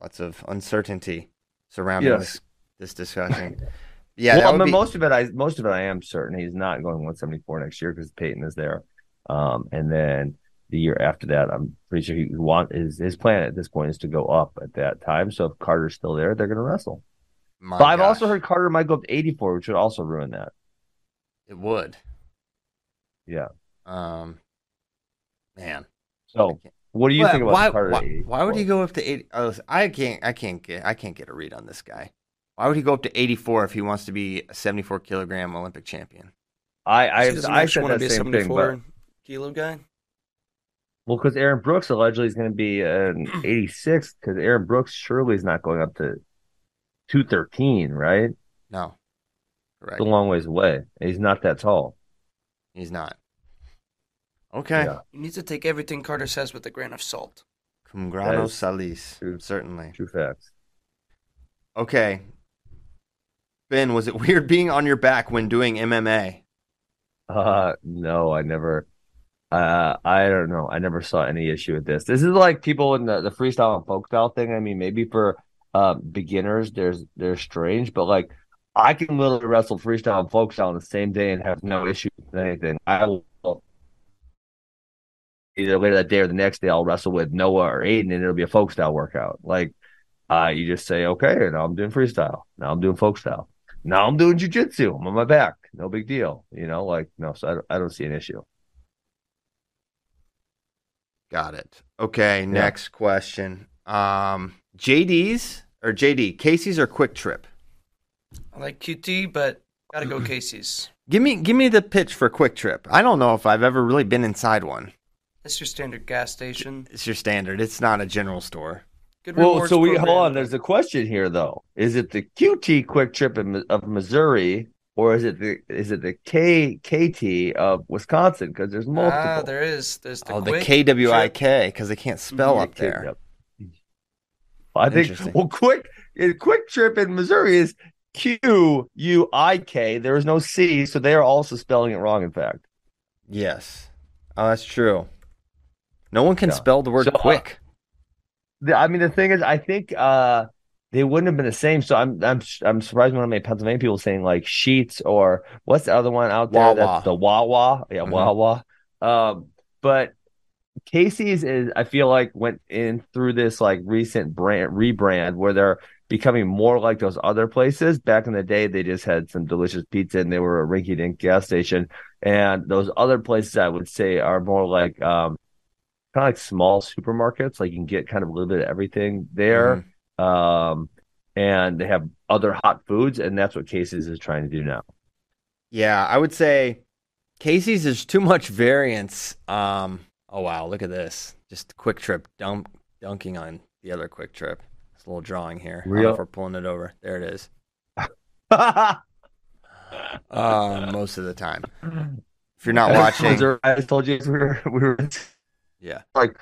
lots of uncertainty surrounding Yes. this this discussion. yeah, well, I mean, be, most of it, I most of it, I am certain he's not going 174 next year because Peyton is there. Um, and then the year after that, I'm pretty sure he want his his plan at this point is to go up at that time. So if Carter's still there, they're going to wrestle. my but I've also heard Carter might go up to 84, which would also ruin that. It would. Yeah. Um, man. So what do you Why- think about why, Carter? why, why would he go up to 80 oh, I can't I can't get I can't get a read on this guy. Why would he go up to 84 if he wants to be a 74 kilogram Olympic champion? I I, He I said want to that be a same thing, 74 but kilo guy. well, because Aaron Brooks allegedly is going to be an 86, because Aaron Brooks surely is not going up to 213, right? No. Correct. It's a long ways away. He's not that tall. He's not. Okay. Yeah. You need to take everything Carter says with a grain of salt. Cum grano salis. true. Certainly. True facts. Okay. Ben, was it weird being on your back when doing MMA? Uh, no, I never. Uh, I don't know. I never saw any issue with this. This is like people in the, the freestyle and folk style thing. I mean, maybe for uh, beginners, there's they're strange, but like I can literally wrestle freestyle and folk style on the same day and have no issue with anything. I will either later that day or the next day. I'll wrestle with Noah or Aiden, and it'll be a folk style workout. Like, uh, you just say, okay, now I'm doing freestyle. Now I'm doing folk style. Now I'm doing jujitsu. I'm on my back. No big deal. You know, like no. So I don't, I don't see an issue. Got it. Okay, next question. Um, JD's or JD, Casey's or Quick Trip? I like QT, but gotta go Casey's. Give me give me the pitch for Quick Trip. I don't know if I've ever really been inside one. That's your standard gas station. It's your standard. It's not a general store. Good Well, so we program. hold on. There's a question here though. Is it the QT Quick Trip in, of Missouri, or is it the is it the KKT of Wisconsin? Because there's multiple. Ah, there is. There's the oh, the KWIK because they can't spell Yeah, up there. Yep. I think well, quick eh, Quick Trip in Missouri is Q U I K. There is no C, so they are also spelling it wrong. In fact, Yes. Oh, that's true. No one can Yeah. spell the word So, uh, quick. The, I mean, the thing is, I think uh, they wouldn't have been the same. So I'm I'm I'm surprised when I made Pennsylvania people saying like Sheets or what's the other one out there? Wawa. That's the Wawa. Yeah, Mhm. Wawa. Um, but Casey's is I feel like went in through this like recent brand rebrand where they're becoming more like those other places. Back in the day, they just had some delicious pizza and they were a rinky dink gas station. And those other places I would say are more like um kind of like small supermarkets. Like you can get kind of a little bit of everything there. Um, and they have other hot foods, and that's what Casey's is trying to do now. Yeah, I would say Casey's is too much variance. Um, oh wow, look at this! Just quick trip dump dunking on the other quick trip. It's a little drawing here. Real- if we're pulling it over. There it is. uh, most of the time, if you're not watching, I just told you we were we were yeah. like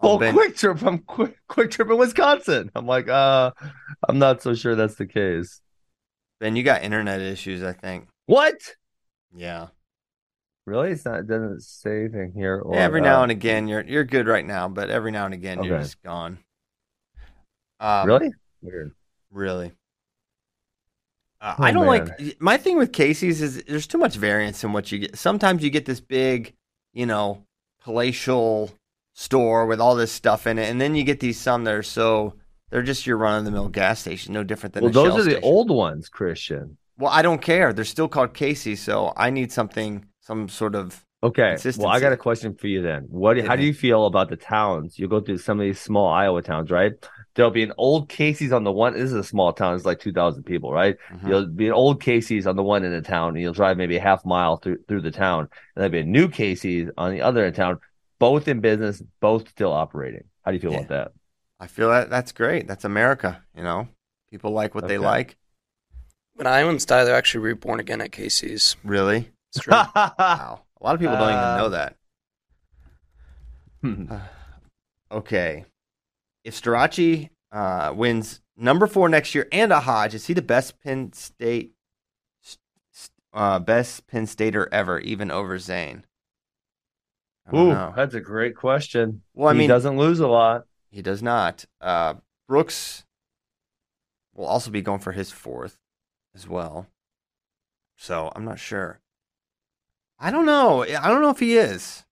Oh, well, quick trip from quick quick trip in Wisconsin. I'm like, uh, I'm not so sure that's the case. Ben, you got internet issues, I think. What? Yeah. Really? It's not. It doesn't say anything here. Or, every now uh, and again, you're you're good right now, but every now and again, you're just gone. Um, really weird. Really. Uh, Oh, I don't man. like my thing with Casey's is there's too much variance in what you get. Sometimes you get this big, you know, palatial store with all this stuff in it, and then you get these some that are so they're just your run of the mill gas station, no different than well, those are the station. old ones, Christian. Well, I don't care. They're still called Casey, so I need something, some sort of. Okay. Well, I got a question for you then. What? Hit How do you feel about the towns? You go through some of these small Iowa towns, right? There'll be an old Casey's on the one. This is a small town. It's like two thousand people, right? Mhm. You'll be an old Casey's on the one end of town, and you'll drive maybe a half mile through through the town, and there'll be a new Casey's on the other end of town, both in business, both still operating. How do you feel Yeah. about that? I feel that that's great. That's America. You know, people like what they Okay. like. When Iowans die, they're actually reborn again at Casey's. Really? It's true. Wow. A lot of people don't even know that. Okay. If Starocci uh, wins number four next year and a Hodge, is he the best Penn State, uh, best Penn Stater ever, even over Zane? I Ooh, know. that's a great question. Well, I he mean, doesn't lose a lot. he does not. Uh, Brooks will also be going for his fourth as well. So I'm not sure. I don't know. I don't know if he is.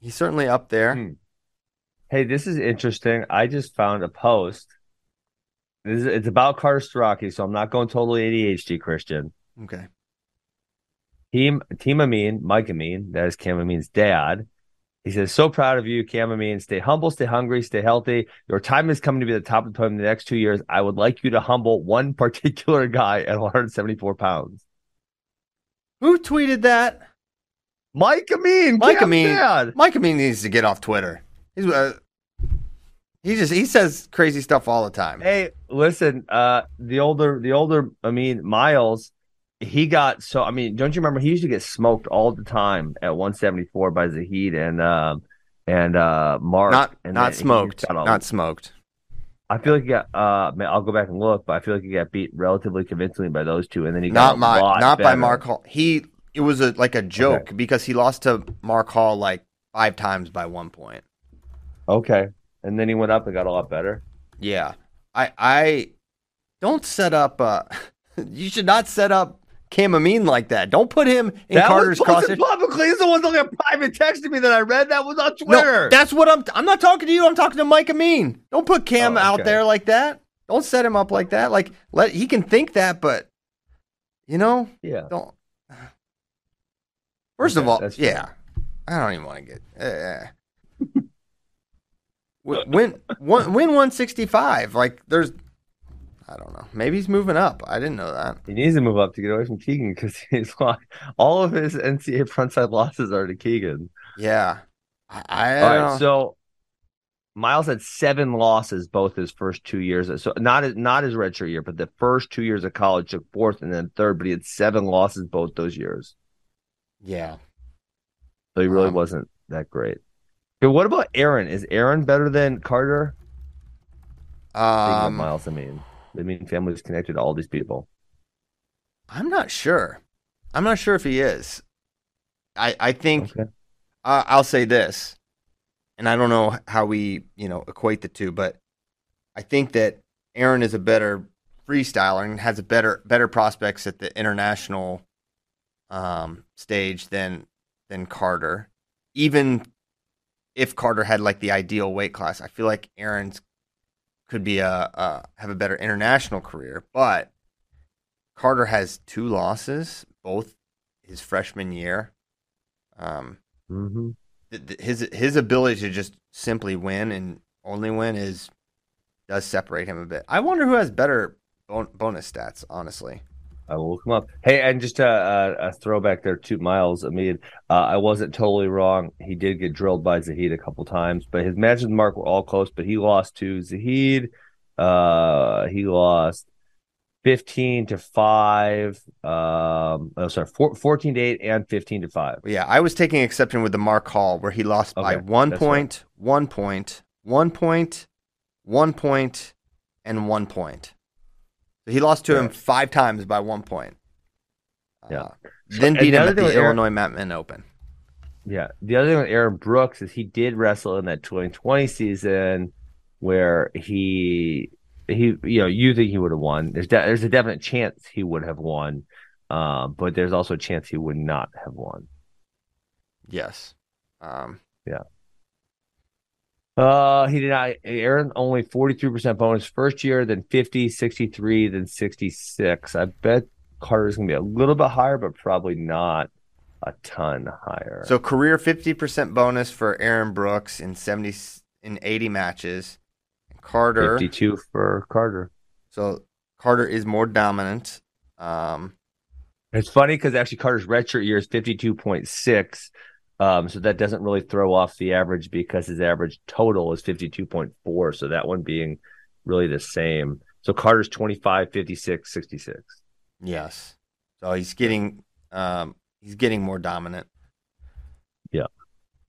He's certainly up there. Hmm. Hey, this is interesting. I just found a post. This is, it's about Carter Starocci, so I'm not going totally ADHD, Christian. Okay. Team Team Amine, Mike Amine, that is Cam Amine's dad. He says, "So proud of you, Cam Amine. Stay humble, stay hungry, stay healthy. Your time is coming to be the top of the podium in the next two years. I would like you to humble one particular guy at 174 pounds. Who tweeted that? Mike Amine, Mike Amine. dad. Mike Amine needs to get off Twitter. He's uh, he just he says crazy stuff all the time. Hey, listen, uh, the older, the older, I mean, Myles, he got so. I mean, don't you remember? He used to get smoked all the time at 174 by Zahid and um and uh Mark. not and not smoked. got a- Not smoked. I feel like he got. Uh, man, I'll go back and look, but I feel like he got beat relatively convincingly by those two, and then he Not got a my not by. Mark Hall. He it was a like a joke because he lost to Mark Hall like five times by one point. Okay, and then he went up and got a lot better. Yeah. I I don't set up uh you should not set up Cam Amine like that. Don't put him in that Carter's was posted crosshairs. publicly. He's the one that got private texted me that I read. That was on Twitter. No, that's what I'm. I'm not talking to you. I'm talking to Mike Amine. Don't put Cam Oh, out there like that. Don't set him up like that. Like let he can think that, but you know, yeah. don't. First of all, yeah, I don't even want to get. Uh, win win one win one sixty five. Like there's, I don't know. Maybe he's moving up. I didn't know that. He needs to move up to get away from Keegan because he's lost all of his NCAA frontside losses are to Keegan. Yeah, I, I All know. so Myles had seven losses both his first two years. So not his, not his redshirt year, but the first two years of college took fourth and then third, but he had seven losses both those years. Yeah, So he really Um, wasn't that great. Okay, what about Aaron? Is Aaron better than Carter? Um, Myles, I mean, I mean, family's connected to all these people. I'm not sure. I'm not sure if he is. I I think Okay. uh, I'll say this, and I don't know how we you know equate the two, but I think that Aaron is a better freestyler and has a better better prospects at the international um, stage than than Carter. Even if Carter had like the ideal weight class, I feel like Aaron's could be a, a have a better international career, but Carter has two losses, both his freshman year. Um, Mm-hmm. th- th- his his ability to just simply win and only win is does separate him a bit. I wonder who has better bon- bonus stats, honestly. I will look him up. Hey, and just a, a, a throwback there to Myles. Mean, uh, I wasn't totally wrong. He did get drilled by Zahid a couple times, but his matches with Mark were all close. But he lost to Zahid. Uh, he lost fifteen to five. Um, oh, sorry, four, fourteen to eight and fifteen to five. Yeah, I was taking exception with the Mark Hall where he lost by Okay, one that's point, one point, one point, one point, and one point. So he lost to him five times by one point. Yeah. Uh, then beat him at the Aaron- Illinois Matman Open. Yeah. The other thing with Aaron Brooks is he did wrestle in that 2020 season where he he you know you think he would have won. There's de- there's a definite chance he would have won, um, but there's also a chance he would not have won. Yes. Um, Uh, he did not. Aaron only 43% bonus first year, then 50, 63, then 66. I bet Carter's going to be a little bit higher, but probably not a ton higher. So career 50% bonus for Aaron Brooks in 70 in 80 matches. Carter 52 for Carter. So Carter is more dominant. Um, It's funny because actually Carter's redshirt year is 52.6. Um, so that doesn't really throw off the average because his average total is 52.4. So that one being really the same. So Carter's 25, 56, 66. yes. So he's getting um, he's getting more dominant. Yeah.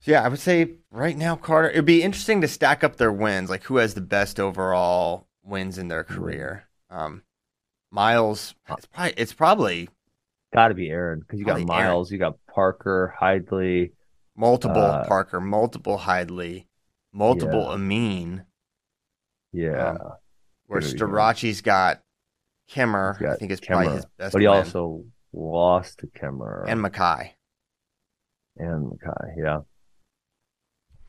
So yeah, I would say right now Carter. It'd be interesting to stack up their wins, like who has the best overall wins in their career. Um, Myles, it's probably it's probably Got to be Aaron because you got Probably Aaron. Myles, you got Parker, Hidlay. Multiple Uh, Parker, multiple Hidlay, multiple Yeah. Amine. Yeah. Um, Where There we go. Starocci's got Kimmer. He's I think it's probably his best but he win. also lost to Kemmer and Mekhi. and Mekhi. Yeah.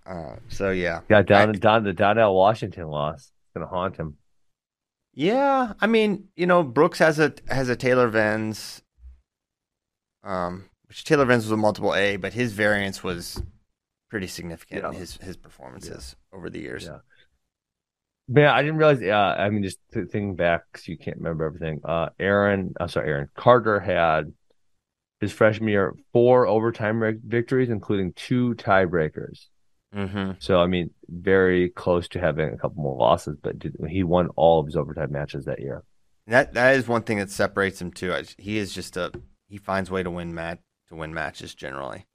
Uh, so yeah, Got down, I- down the Donnell Washington loss. It's going to haunt him. Yeah, I mean, you know, Brooks has a has a Taylor Venz, um, which Taylor Venz was a multiple A, but his variance was pretty significant in his his performances over the years. Yeah. Man, I didn't realize. Uh, I mean, just th- thinking back, 'cause you can't remember everything. Uh, Aaron, I'm sorry, Aaron Carter had his freshman year four overtime rec- victories, including two tiebreakers. Mm-hmm. So, I mean, very close to having a couple more losses, but did, he won all of his overtime matches that year. That that is one thing that separates him too. I- He is just a he finds way to win mat to win matches generally.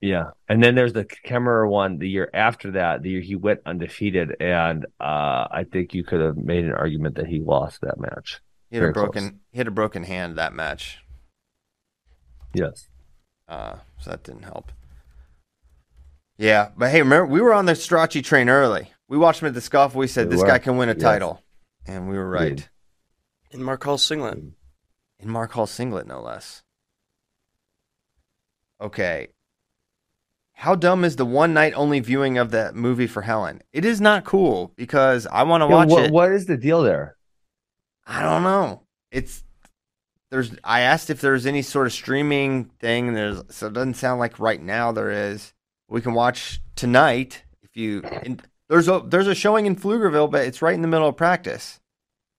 Yeah, and then there's the Kemerer one the year after that. The year he went undefeated, and uh, I think you could have made an argument that he lost that match. He had a broken close. he had a broken hand that match, Yes. uh, so that didn't help. Yeah, but hey, remember we were on the Starocci train early. We watched him at the scuffle. We said We this were. guy can win a Yes. title, and we were right. Agreed. In Mark Hall singlet. in Mark Hall singlet, no less. Okay. How dumb is the one night only viewing of that movie for Helen? It is not cool because I want to Yeah, watch what, it. what is the deal there? I don't know. It's there's. I asked if there's any sort of streaming thing. and There's so it doesn't sound like right now there is. We can watch tonight if you. And there's a there's a showing in Pflugerville, but it's right in the middle of practice.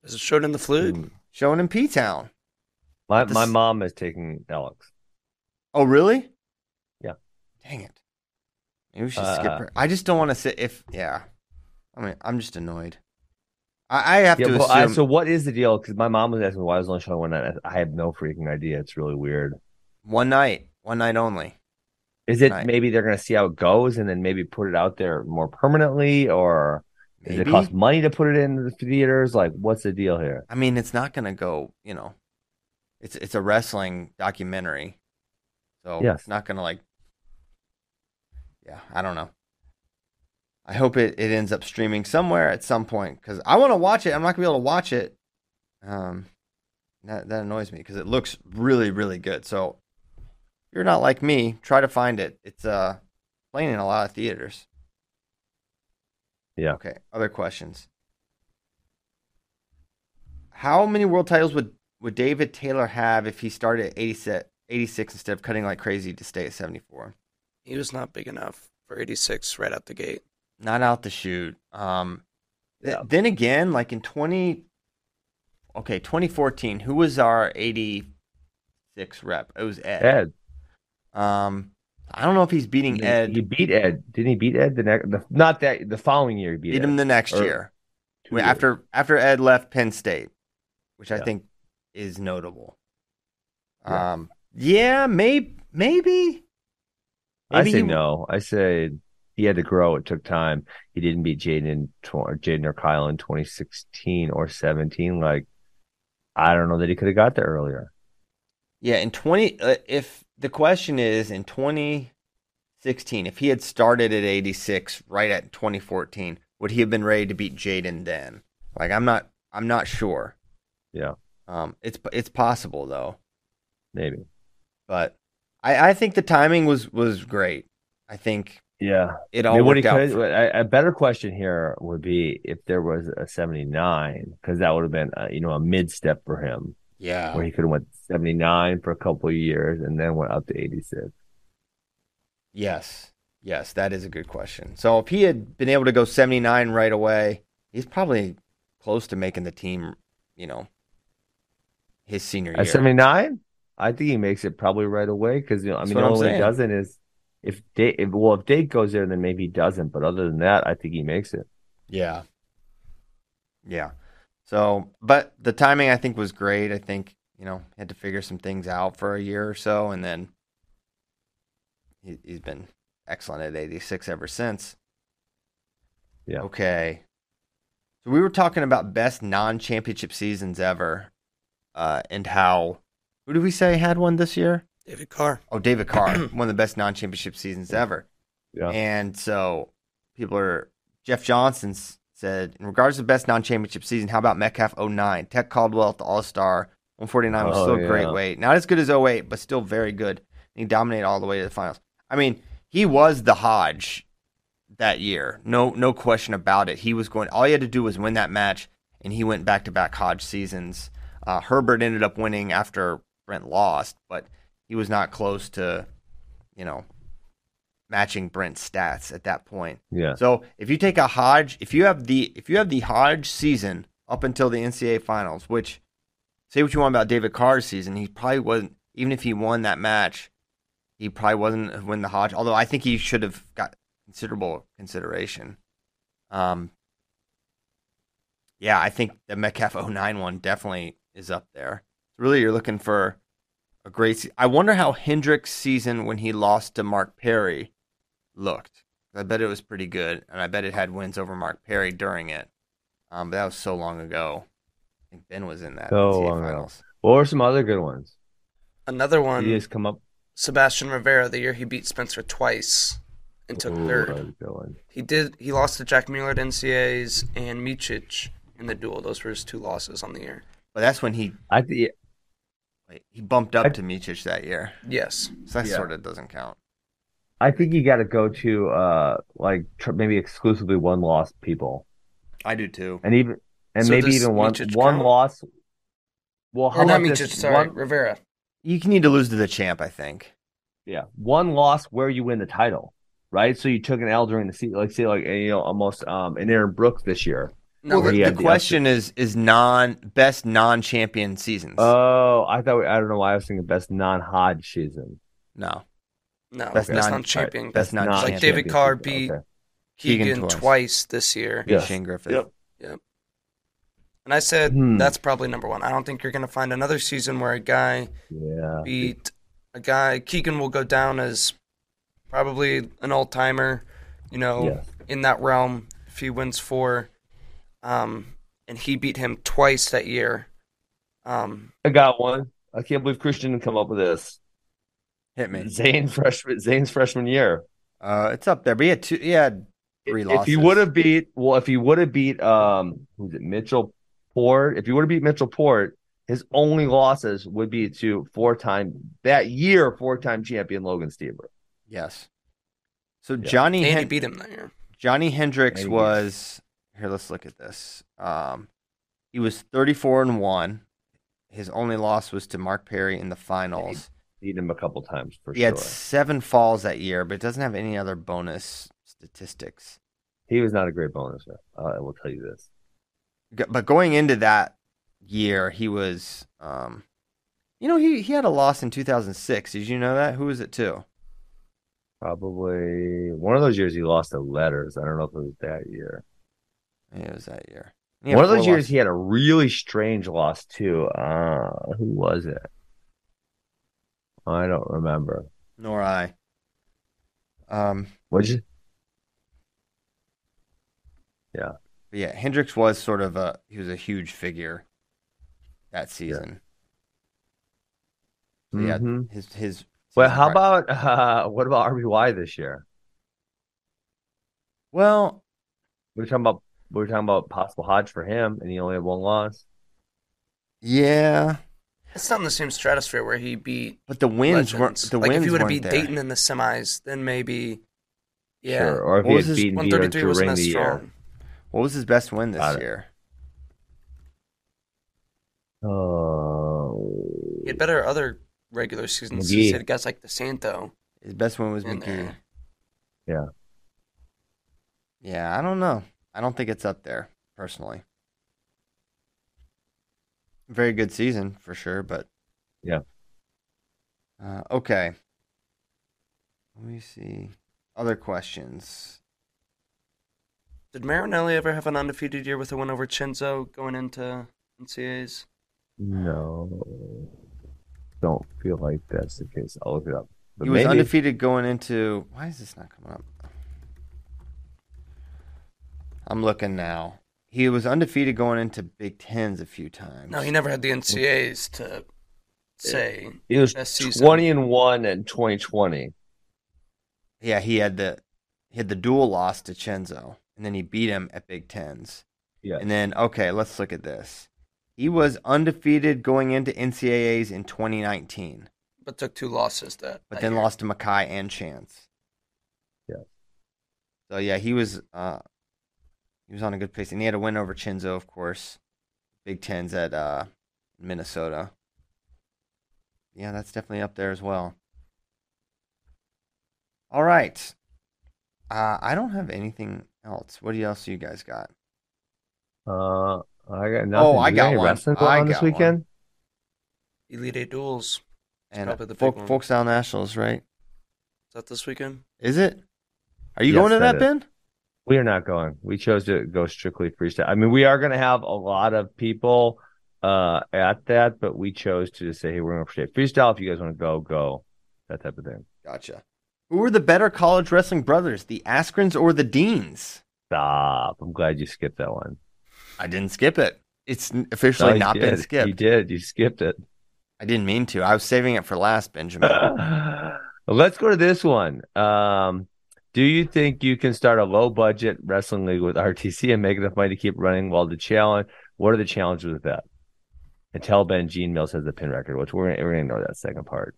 Is it shown in the flute? Showing in P Town. My This- my mom is taking Alex. Oh, really? Yeah. Dang it. Maybe we should skip Uh, her. I just don't want to sit if yeah. I mean, I'm just annoyed. I, I have Yeah, to well, I, so what is the deal? Because my mom was asking me why I was only showing one night. I have no freaking idea. It's really weird. one night, one night only. Is it Night. maybe they're going to see how it goes and then maybe put it out there more permanently, or does it cost money to put it in the theaters? Like, what's the deal here? I mean, it's not going to go. You know, it's it's a wrestling documentary, so Yes. it's not going to like. Yeah, I don't know. I hope it, it ends up streaming somewhere at some point because I want to watch it. I'm not gonna be able to watch it. Um, that that annoys me because it looks really really good. So, if you're not like me, try to find it. It's uh playing in a lot of theaters. Yeah. Okay. Other questions. How many world titles would would David Taylor have if he started at 86, 86 instead of cutting like crazy to stay at 74? He was not big enough for 86 right out the gate. not out the chute. Um, th- Yeah. then again, like in twenty, okay, twenty fourteen, who was our eighty six rep? It was Ed. Ed, Um, I don't know if he's beating he, Ed. he beat Ed. Didn't he beat Ed the next? The, not that the following year. He beat, beat Ed. him the next Or year Wait, years. after after Ed left Penn State, which I think is notable. Yeah. Um, yeah, maybe maybe. I say he- no. I say he had to grow. It took time. He didn't beat J'den, J'den or Kyle in 2016 or 17. Like, I don't know that he could have got there earlier. Yeah, in 20 uh, if the question is in 2016 if he had started at 86 right at 2014 would he have been ready to beat J'den then? Like I'm not I'm not sure. Yeah, Um it's it's possible though. maybe. But I I think the timing was was great. I think Yeah. it I all mean, what worked out. could, a, a better question here would be if there was a 79, because that would have been, uh, you know, a mid step for him yeah. where he could have went 79 for a couple of years and then went up to 86. Yes. Yes, that is a good question. So if he had been able to go 79 right away, he's probably close to making the team, you know, his senior year. At 79, I think he makes it probably right away because, you know, I mean, the only way he doesn't is if Dake, if, well, if Dake goes there, then maybe he doesn't. But other than that, I think he makes it. Yeah. Yeah. So, but the timing I think was great. I think, you know, had to figure some things out for a year or so and then he, he's been excellent at 86 ever since. Yeah. Okay. So we were talking about best non-championship seasons ever uh and how who did we say had one this year? David Carr. Oh, David Carr, one of the best non-championship seasons ever. Yeah. And so people are Jeff Johnson said, in regards to the best non-championship season, how about Metcalf 09? Tech Caldwell at the All-Star, 149 was Oh, still a great weight. Not as good as 08, but still very good. He dominated all the way to the finals. I mean, he was the Hodge that year. No no question about it. He was going all he had to do was win that match and he went back to back Hodge seasons. Uh, Herbert ended up winning after Brent lost, but he was not close to, you know, matching Brent's stats at that point. Yeah. So if you take a Hodge, if you have the if you have the Hodge season up until the NCAA finals, which say what you want about David Carr's season, he probably wasn't even if he won that match, he probably wasn't win the Hodge. Although I think he should have got considerable consideration. Um, yeah, I think the Metcalf 09 one definitely is up there. Really, you're looking for a great. Se- I wonder how Hendrick's season when he lost to Mark Perry looked. I bet it was pretty good, and I bet it had wins over Mark Perry during it. Um, but that was so long ago. I think Ben was in that So NCAA long ago. finals. What were some other good ones? Another one, he just come up? Sebastian Rivera, the year he beat Spencer twice and took Ooh, third. that was a good one. He did. He lost to Jack Mueller at NCAAs and Micic in the duel. Those were his two losses on the year. But that's when he I think wait, he bumped up I- to Micic that year, Yes. so that Yeah. sort of doesn't count. I think you got to go to uh like tr- maybe exclusively one loss people, I do too. and even and So maybe even one Micic one count? loss. Well, how Or not about Micic, this? sorry, One, Rivera. You can need to lose to the champ, I think. yeah, one loss where you win the title, right? So you took an L during the season, like say like you know almost um an Aaron Brooks this year. No, well, the, the had the question is is non best non champion seasons. Oh, I thought I don't know why I was thinking best non-Hodge season. no, no, best best, non- non champion. best non- Like David Carr season. beat Okay. Keegan Keegan, twice. twice. this year. Yeah. Shane Griffith. Yep. And I said Hmm. that's probably number one. I don't think you're going to find another season where a guy Yeah. beat a guy. Keegan will go down as probably an all timer, you know, Yes. in that realm if he wins four. Um, and he beat him twice that year. Um, I got one. I can't believe Christian didn't come up with this. Hit me. Zane freshman Zane's freshman year. Uh, it's up there, but he had two. He had three if losses. he would have beat well, if he would have beat um who's it, Mitchell Port, if he would have beat Mitchell Port, his only losses would be to four time that year, four time champion Logan Stieber. yes. So Yeah. Johny and he Hen- beat him that year. Johnny Hendricks Maybe. was here. Let's look at this. Um, he was thirty four and one. His only loss was to Mark Perry in the finals. Beat him a couple times for He sure. He had seven falls that year, but doesn't have any other bonus statistics. He was not a great bonus. Uh, I will tell you this. But going into that year, he was, um, you know, he he had a loss in two thousand six. Did you know that? Who was it to? Probably one of those years he lost to letters. I don't know if it was that year. Yeah, It was that year. One of those years losses. he had a really strange loss too. Uh who was it? I don't remember. Nor I. Um, What'd you but yeah, Hendricks was sort of a he was a huge figure that season. So yeah, Mhm. his his. Well, how about uh what about RBY this year? Well, we're talking about we were talking about possible Hodge for him, and he only had one loss. yeah, It's not in the same stratosphere where he beat but the wins weren't legends. the like wins if he would have weren't beat there. Daton in the semis, then maybe Yeah. Sure. Or if What he was had his- beaten Vitor 133 to wasn't ring the year. strong. What was his best win this Got year? Oh, He had better other regular seasons. McGee. He had guys like DeSanto. His best win was in McGee. there. Yeah. Yeah, I don't know. I don't think it's up there personally. Very good season for sure, but Yeah. Uh, okay. Let me see. Other questions. Did Marinelli ever have an undefeated year with a win over Chinzo going into NCAAs? no. Don't feel like that's the case. I'll look it up. But he was maybe. undefeated going into. Why is this not coming up? I'm looking now. He was undefeated going into Big Tens a few times. No, he never had the NCAAs to say. He was best season. 20 and 1 in 2020. Yeah, he had the he had the dual loss to Chenzo, and then he beat him at Big Tens. Yeah. And then okay, let's look at this. He was undefeated going into NCAAs in 2019, But took two losses that. but that then year. lost to Mekhi and Chance. Yeah. So yeah, he was uh he was on a good pace, and he had a win over Chinzo, of course. Big Tens at uh Minnesota. Yeah, that's definitely up there as well. All right. Uh, I don't have anything else. What else you guys got? Uh, I got nothing. Oh, I Do got have any one. wrestling going I on this got one. weekend? Elite Eight duels. It's And probably the big Folk, one. Folkstyle Nationals, right? Is that this weekend? Is it? Are you Yes, going to that that, is. Ben? We are not going. We chose to go strictly freestyle. I mean, we are going to have a lot of people uh, at that, but we chose to just say, hey, we're going to stay freestyle. If you guys want to go, go. That type of thing. Gotcha. Who were the better college wrestling brothers, the Askrens or the Deans? Stop. I'm glad you skipped that one. I didn't skip it. It's officially No, not been skipped. You did. You skipped it. I didn't mean to. I was saving it for last, Benjamin. Let's go to this one. Um, do you think you can start a low budget wrestling league with RTC and make enough money to keep running while the challenge? What are the challenges with that? Until Ben Gene Mills has the pin record, which we're gonna, we're gonna ignore that second part.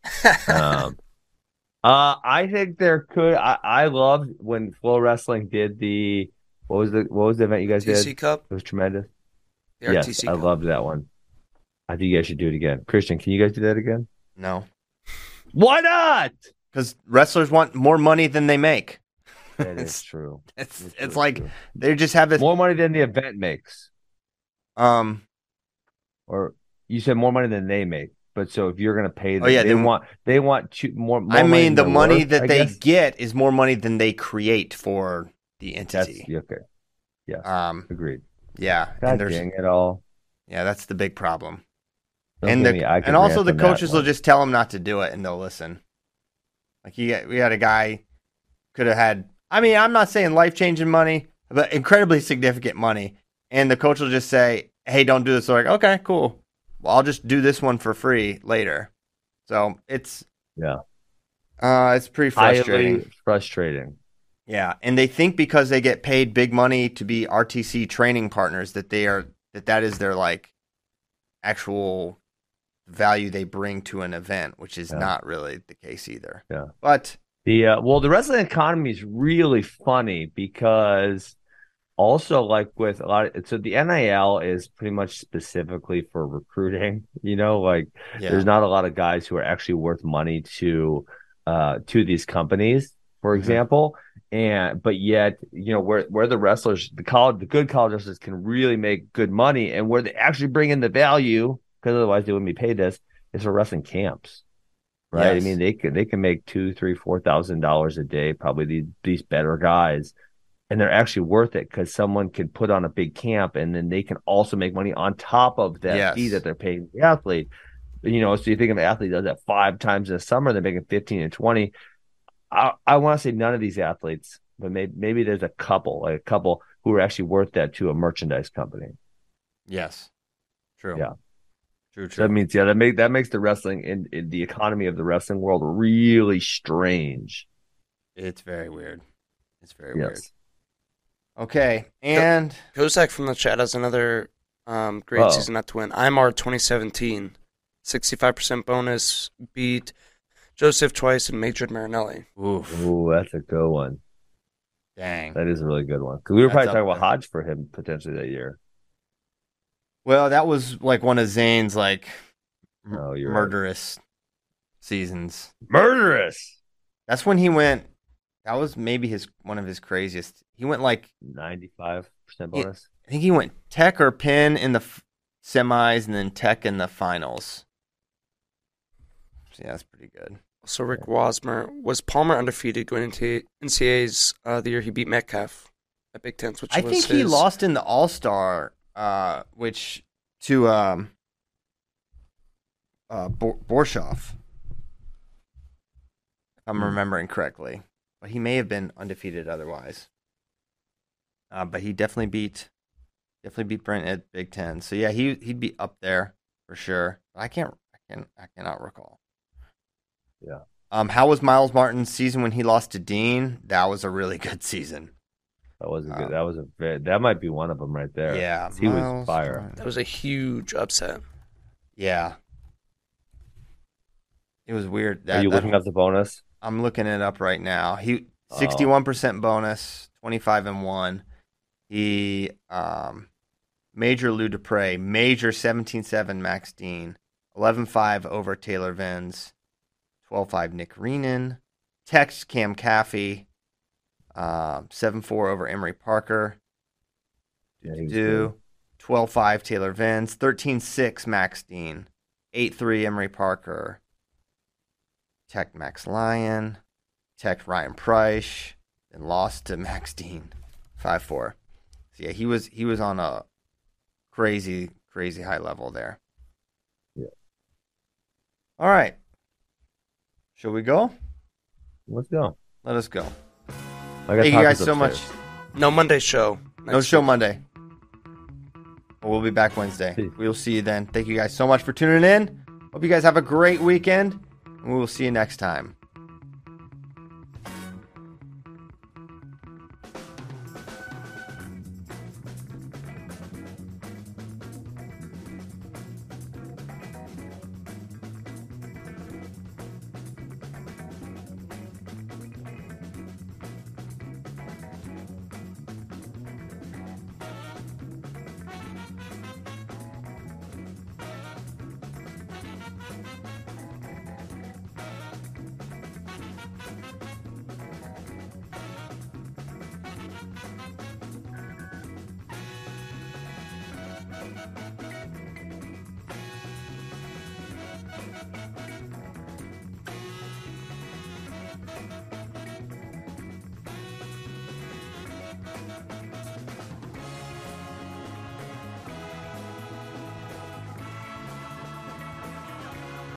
um, uh, I think there could. I, I loved when Flow Wrestling did the what was the what was the event you guys did? TC Cup? It was tremendous. The yes, RTC I Cup. loved that one. I think you guys should do it again. Christian, can you guys do that again? no, Why not? because wrestlers want more money than they make. That It's- is true. It's It's it's like true. they just have this. more money than the event makes, Um, or you said more money than they make. But so if you're going to pay them, Oh, yeah, they, they- want they want to, more, more. I mean, the money worth, that I they guess. get is more money than they create for the That's entity. okay. Um, Agreed. yeah, God and there's dang it all. yeah, that's the big problem. Don't and the and also the coaches will just tell them not to do it, and they'll listen. Like you, got- we had a guy could have had. I mean, I'm not saying life changing money, but incredibly significant money, and the coach will just say, "Hey, don't do this." They're like, "Okay, cool. Well, I'll just do this one for free later." So it's Yeah. uh, it's pretty frustrating. highly frustrating. Yeah, and they think because they get paid big money to be RTC training partners that they are that that is their like actual value they bring to an event, which is Yeah. not really the case either. Yeah. But The uh, well, the wrestling economy is really funny because also like with a lot of so the NIL is pretty much specifically for recruiting. You know, like yeah, there's not a lot of guys who are actually worth money to uh to these companies, for Mhm. example. And but yet, you know, where where the wrestlers, the college, the good college wrestlers can really make good money, and where they actually bring in the value, because otherwise they wouldn't be paid this, is for wrestling camps right? Yes. I mean, they can they can make two, three, four thousand dollars a day. Probably these these better guys, and they're actually worth it because someone can put on a big camp, and then they can also make money on top of that Yes. fee that they're paying the athlete. You know, so you think of an athlete does that five times in the summer, they're making fifteen and twenty. I I want to say none of these athletes, but maybe maybe there's a couple, like a couple who are actually worth that to a merchandise company. yes, true. Yeah. True, So true. that means yeah, that make that makes the wrestling in, in the economy of the wrestling world really strange. it's very weird. It's very weird. Okay, and Kozak from the chat has another um, great Uh-oh. season not to win. IMAR 2017, 65% bonus, beat Joseph twice and majored Marinelli. oof, Ooh, that's a good one. Dang. That is a really good one. Because we were That's probably up talking about there. Hodge for him potentially that year. Well, that was like one of Zane's like Oh, you're right. murderous seasons. Murderous. That's when he went. That was maybe his one of his craziest. He went like 95% Yeah. bonus. I think he went Tech or Pin in the f- semis, and then Tech in the finals. So yeah, that's pretty good. So Rick Wasmer was Palmer undefeated going into NCAA's uh, the year he beat Metcalf at Big Tens, which I was think he lost in the All Star, uh, which to um, uh, Bor- Borshoff, if I'm Hmm. remembering correctly. But he may have been undefeated otherwise. Uh, but he definitely beat, definitely beat Brent at Big Ten. So yeah, he he'd be up there for sure. I can't, I can, I cannot recall. Yeah. Um, how was Myles Martin's season when he lost to Dean? That was a really good season. That was a good. That was a very, that might be one of them right there. Yeah, he was fire. Martin. That was a huge upset. Yeah. It was weird. That, Are you that- looking up the bonus? I'm looking it up right now. He Oh. 61% bonus, 25 and 1. He um Major Lou DePrez, major 17-7 Max Dean, 11-5 over Taylor Venz, 12-5 Nick Reenan, Tex Cam Caffey, um 7-4 over Emery Parker, Yeah, do 12-5 Taylor Venz, 13-6 Max Dean, 8-3 Emery Parker, Tech Max Lyon, Tech Ryan Preisch, and lost to Max Dean, 5-4. So yeah, he was he was on a crazy crazy high level there. Yeah. All right. Shall we go? Let's go. Let us go. I got Thank you guys so much. No Monday show. No show. Monday. But we'll be back Wednesday. Peace. We will see you then. Thank you guys so much for tuning in. Hope you guys have a great weekend, and we will see you next time.